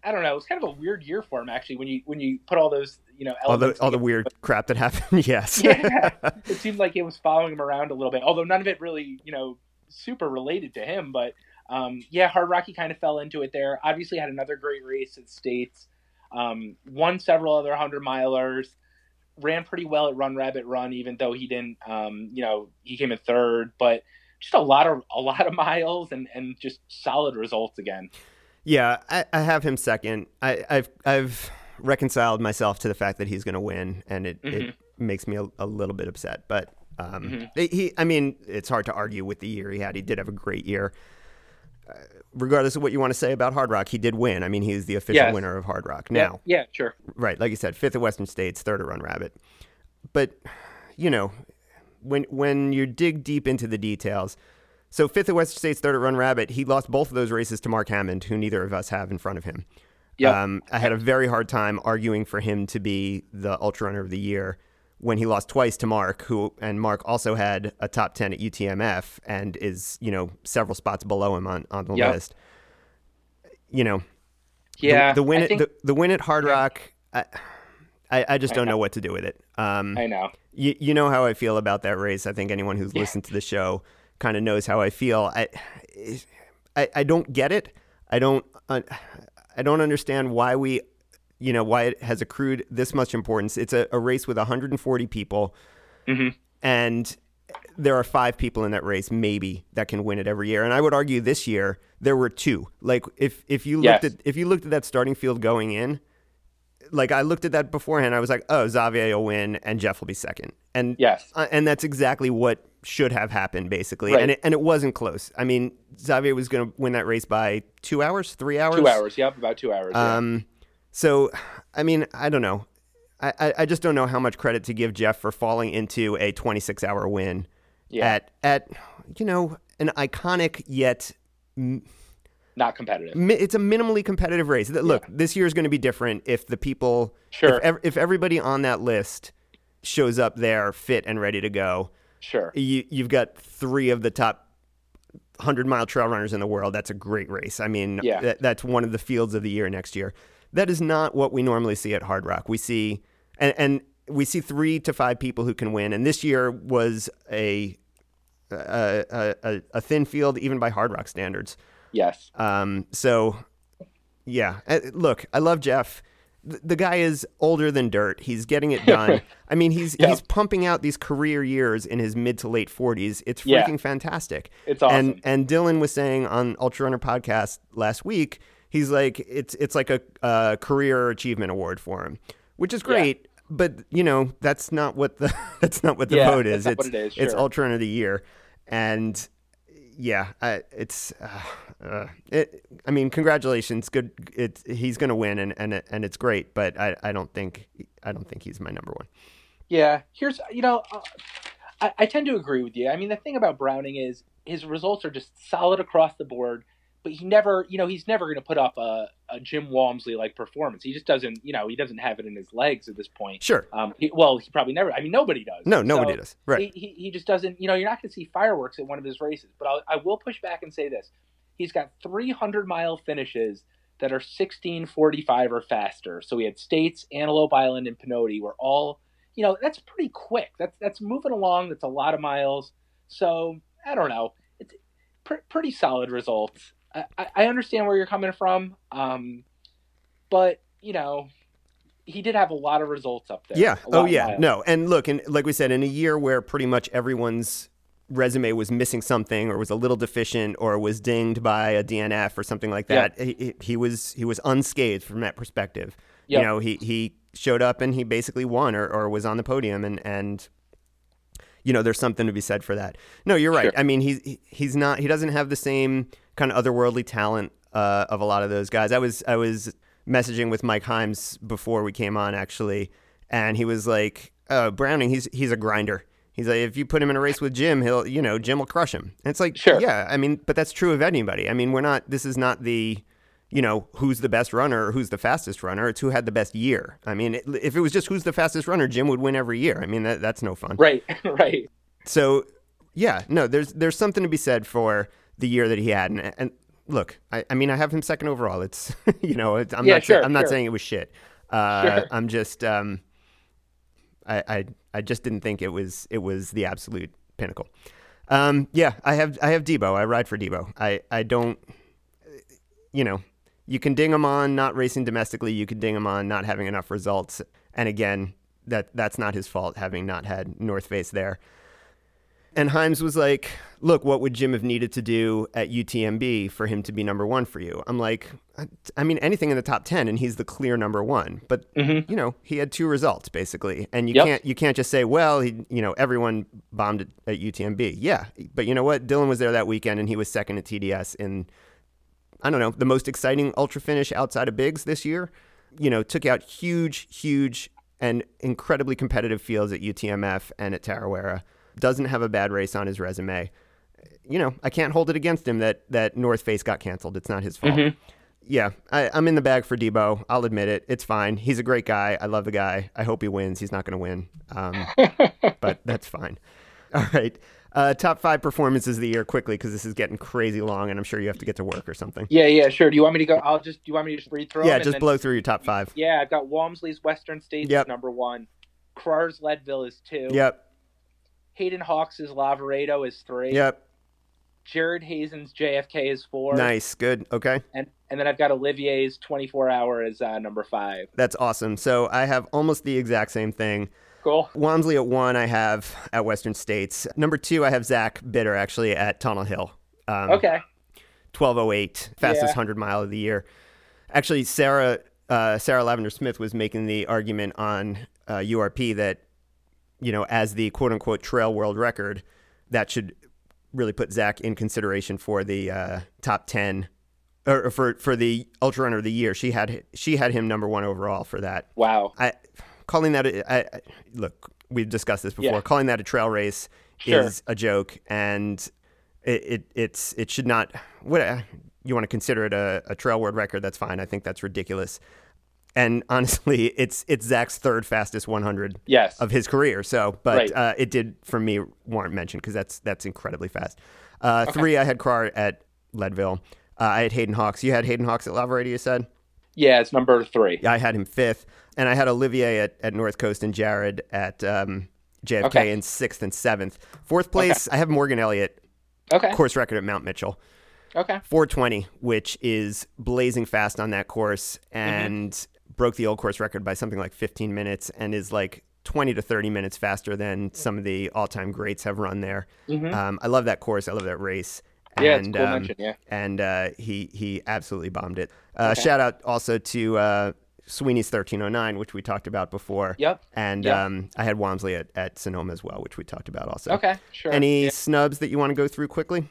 I don't know. It's kind of a weird year for him actually when you when you put all those you know all the all the weird crap that happened. yes. yeah, it seemed like it was following him around a little bit. Although none of it really you know super related to him, but um, yeah, Hard Rocky kind of fell into it there. Obviously, had another great race at States. Um, won several other hundred milers. Ran pretty well at Run Rabbit Run, even though he didn't. Um, you know, he came in third, but just a lot of a lot of miles and and just solid results again. Yeah, I, I have him second. I, have I've reconciled myself to the fact that he's going to win, and it, mm-hmm. it makes me a, a, little bit upset. But um, mm-hmm. he, I mean, it's hard to argue with the year he had. He did have a great year. Uh, regardless of what you want to say about Hardrock, he did win. I mean, he's the official yes. winner of Hardrock now. Yeah, yeah, sure. Right, like you said, fifth at Western States, third at Run Rabbit. But you know, when when you dig deep into the details so fifth at Western States, third at Run Rabbit. He lost both of those races to Mark Hammond, who neither of us have in front of him. Yeah, um, I had a very hard time arguing for him to be the ultra runner of the year when he lost twice to Mark, who and Mark also had a top ten at UTMF and is you know several spots below him on on the yep. list. You know, yeah, the, the win think, the, the win at Hardrock. I, I, I just don't know. know. what to do with it. Um, I know. You, you know how I feel about that race. I think anyone who's listened to the show kind of knows how I feel. I, I, I don't get it. I don't, uh, I don't understand why we, you know, why it has accrued this much importance. It's a, a race with 140 people, mm-hmm. and there are five people in that race, maybe that can win it every year. And I would argue this year there were two. Like if if you looked yes. at if you looked at that starting field going in, like I looked at that beforehand, I was like, oh, Xavier will win and Jeff will be second. And yes, uh, and that's exactly what should have happened basically, right. and it, and it wasn't close. I mean, Xavier was going to win that race by two hours, three hours, two hours. Yep, about two hours. Um, yeah. so I mean, I don't know. I, I just don't know how much credit to give Jeff for falling into a 26 hour win yeah. at at you know an iconic yet not competitive. It's a minimally competitive race. Look, yeah. this year is going to be different if the people, sure, if, if everybody on that list shows up there fit and ready to go. Sure. You, you've got three of the top 100 mile trail runners in the world. That's a great race. I mean, yeah. That, that's one of the fields of the year next year. That is not what we normally see at Hardrock. We see, and, and we see three to five people who can win. And this year was a, a, a, a thin field, even by Hardrock standards. Yes. Um, so, yeah. Uh, look, I love Jeff the guy is older than dirt. He's getting it done. I mean, he's yeah. he's pumping out these career years in his mid to late forties. It's freaking yeah. fantastic. It's awesome. And and Dylan was saying on Ultra Runner podcast last week, he's like it's it's like a, a career achievement award for him, which is great. Yeah. But you know that's not what the that's not what the vote is. It's it is, sure. it's Ultra Runner of the Year, and yeah, I, it's. Uh, uh, it, I mean, congratulations. Good. It's he's going to win, and and and it's great. But I, I don't think I don't think he's my number one. Yeah. Here's you know, uh, I, I tend to agree with you. I mean, the thing about Browning is his results are just solid across the board but he never, you know, he's never going to put up a, a Jim Walmsley like performance. He just doesn't, you know, he doesn't have it in his legs at this point. Sure. Um, he, well, he probably never. I mean, nobody does. No, nobody so does. Right. He, he, he, just doesn't. You know, you're not going to see fireworks at one of his races. But I'll, I will push back and say this: he's got 300 mile finishes that are 16:45 or faster. So we had States, Antelope Island, and Pinhoti were all, you know, that's pretty quick. That's that's moving along. That's a lot of miles. So I don't know. It's pr- pretty solid results. I, I understand where you're coming from. Um, but you know, he did have a lot of results up there. Yeah. Oh, yeah. No, and look, and like we said, in a year where pretty much everyone's resume was missing something, or was a little deficient, or was dinged by a DNF or something like that, he, he- he was he was unscathed from that perspective. You know, he he showed up and he basically won, or, or was on the podium, and and you know, there's something to be said for that. No, you're right. Sure. I mean, he's he- he's not he doesn't have the same kind of otherworldly talent uh, of a lot of those guys. I was I was messaging with Mike Himes before we came on actually, and he was like, "Oh, Browning, he's he's a grinder." He's like, if you put him in a race with Jim, he'll, you know, Jim will crush him. And it's like, Sure. yeah, I mean, but that's true of anybody. I mean, we're not. This is not the, you know, who's the best runner or who's the fastest runner. It's who had the best year. I mean, it, if it was just who's the fastest runner, Jim would win every year. I mean, that, that's no fun. Right. right. So, yeah, no, there's there's something to be said for the year that he had. And, and look, I, I mean, I have him second overall. It's you know, it's, I'm Yeah, not sure, I'm not sure. saying it was shit. Uh, Sure. I'm just um, I, I I just didn't think it was it was the absolute pinnacle. Um, yeah, I have I have Debo. I ride for Debo. I I don't, you know, you can ding him on not racing domestically. You can ding him on not having enough results. And again, that that's not his fault having not had North Face there. And Himes was like, "Look, what would Jim have needed to do at UTMB for him to be number one for you?" I'm like, "I- "I mean, anything in the top ten, and he's the clear number one." But Mhm. you know, he had two results basically, and you Yep. can't you can't just say, "Well, he, you know, everyone bombed at, at UTMB." Yeah, but you know what? Dylan was there that weekend, and he was second at TDS in I don't know, the most exciting ultra finish outside of Bigs this year. You know, took out huge, huge, and incredibly competitive fields at UTMF and at Tarawera. Doesn't have a bad race on his resume. You know, I can't hold it against him that that North Face got canceled. It's not his fault. Mhm. Yeah, I, I'm in the bag for Debo. I'll admit it. It's fine. He's a great guy. I love the guy. I hope he wins. He's not going to win, um, but that's fine. All right. Uh, top five performances of the year quickly because this is getting crazy long, and I'm sure you have to get to work or something. Yeah, yeah, sure. Do you want me to go? I'll just. Do you want me to just read through? Yeah, just blow through your top five. Yeah, I've got Walmsley's Western States Yep. is number one. Krar's Leadville is two. Yep. Hayden Hawks' Lavaredo is three. Yep. Jared Hazen's JFK is four. Nice. Good. Okay. And and then I've got Olivier's 24 hour is uh, number five. That's awesome. So I have almost the exact same thing. Cool. Walmsley at one, I have at Western States. Number two, I have Zach Bitter actually at Tunnel Hill. Um, Okay. 1208, fastest Yeah. 100 mile of the year. Actually, Sarah uh, Sarah Lavender Smith was making the argument on uh, URP that, you know, as the quote unquote trail world record, that should really put Zach in consideration for the uh, top 10 or for for the ultra runner of the year. She had she had him number one overall for that. Wow. I calling that a, I, I, look. We've discussed this before. Yeah. Calling that a trail race Sure. is a joke, and it, it it's it should not. What you want to consider it a, a trail world record? That's fine. I think that's ridiculous. And honestly, it's it's Zach's third fastest 100 Yes. of his career. So, but Right. uh, it did for me warrant mention because that's that's incredibly fast. Uh, Three, I had Krar at Leadville. Uh, I had Hayden Hawks. You had Hayden Hawks at Lavaredo, you said? yeah, it's number three. Yeah, I had him fifth, and I had Olivier at, at North Coast and Jared at um, JFK Okay. in sixth and seventh. Fourth place, I have Morgan Elliott, Okay. course record at Mount Mitchell, Okay. 420, which is blazing fast on that course, and broke the old course record by something like 15 minutes, and is like 20 to 30 minutes faster than some of the all-time greats have run there. Mhm. Um, I love that course. I love that race. Yeah, it's and, cool um, mention. Yeah. and uh, he he absolutely bombed it. Uh, Okay. Shout out also to uh, Sweeney's thirteen oh nine, which we talked about before. Yep. And Yep. um, I had Walmsley at, at Sonoma as well, which we talked about also. Okay. Sure. Any Yeah. snubs that you want to go through quickly?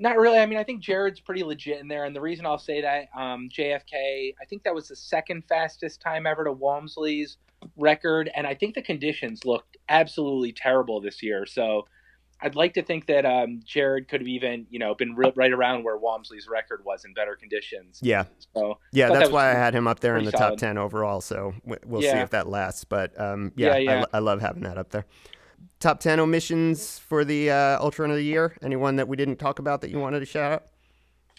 Not really. I mean, I think Jared's pretty legit in there, and the reason I'll say that, um, JFK, I think that was the second fastest time ever to Walmsley's record, and I think the conditions looked absolutely terrible this year. So I'd like to think that um, Jared could have even, you know, been re- right around where Walmsley's record was in better conditions. Yeah, So yeah, that's that why I had him up there in the pretty top ten overall. So we'll see if that lasts. But um, yeah, Yeah, yeah. I, love having that up there. Top ten omissions for the uh, Ultra Run of the Year. Anyone that we didn't talk about that you wanted to shout out?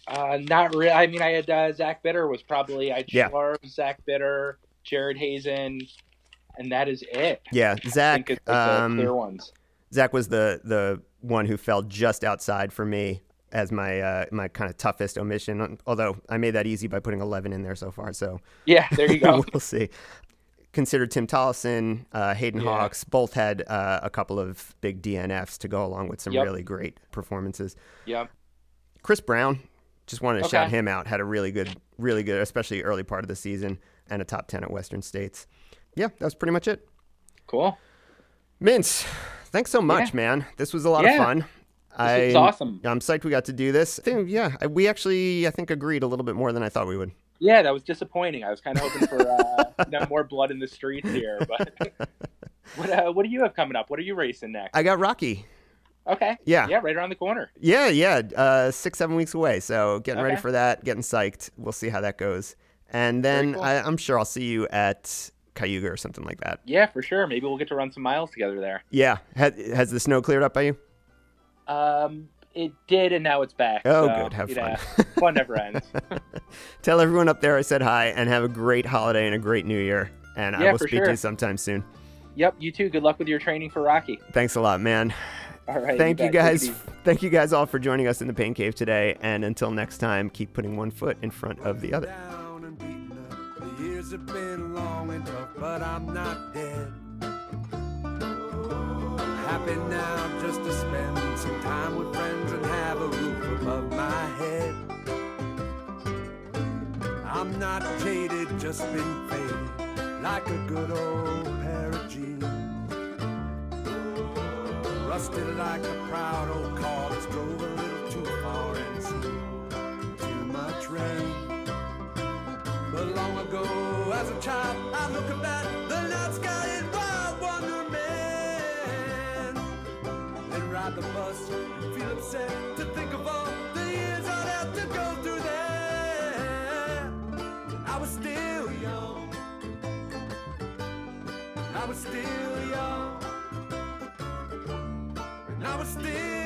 uh, not really. I mean, I had uh, Zach Bitter was probably I had Yeah. Schlarb, Zach Bitter, Jared Hazen, and that is it. Yeah, Zach. it's the um, clear ones. Zach was the the one who fell just outside for me as my uh, my kind of toughest omission. Although I made that easy by putting 11 in there so far. So Yeah, there you go. we'll see. Consider Tim Tollefson, uh, Hayden Yeah. Hawks, both had uh, a couple of big DNFs to go along with some Yep. really great performances. yep. Chris Brown, just wanted to shout him out. Had a really good, really good, especially early part of the season, and a top 10 at Western States. Yeah, that was pretty much it. Cool. Mintz, thanks so much, Yeah. man. This was a lot Yeah. of fun. This was awesome. I'm psyched we got to do this. I think, yeah, we actually, I think, agreed a little bit more than I thought we would. Yeah, that was disappointing. I was kind of hoping for uh, you know, more blood in the streets here, but what uh, what do you have coming up? What are you racing next? I got Rocky. Okay. Yeah. Yeah, right around the corner. Yeah, yeah, uh, six, seven weeks away. So getting ready for that, getting psyched. We'll see how that goes. And then cool. I, I'm sure I'll see you at Cayuga or something like that. Yeah, for sure. Maybe we'll get to run some miles together there. Yeah. Has, has the snow cleared up by you? Um, it did, and now it's back. Oh, so, good. Have you fun. know, fun never ends. Tell everyone up there I said hi and have a great holiday and a great new year. And I will for speak to you sometime soon. Yep. You too. Good luck with your training for Rocky. Thanks a lot, man. All right. Thank you bet. Take it guys. Thank you guys all for joining us in the Pain Cave today. And until next time, keep putting one foot in front of the other. Happy now just to spend some time with friends and have a roof above my head. I'm not jaded, just been faded, like a good old pair of jeans. Rusted like a proud old car that's drove a little too far and seen too much rain. But long ago, as a child, I look at the night sky in wild ride the bus feel upset to think of all the years I'd have to go through there. I was still young. I was still young. And I was still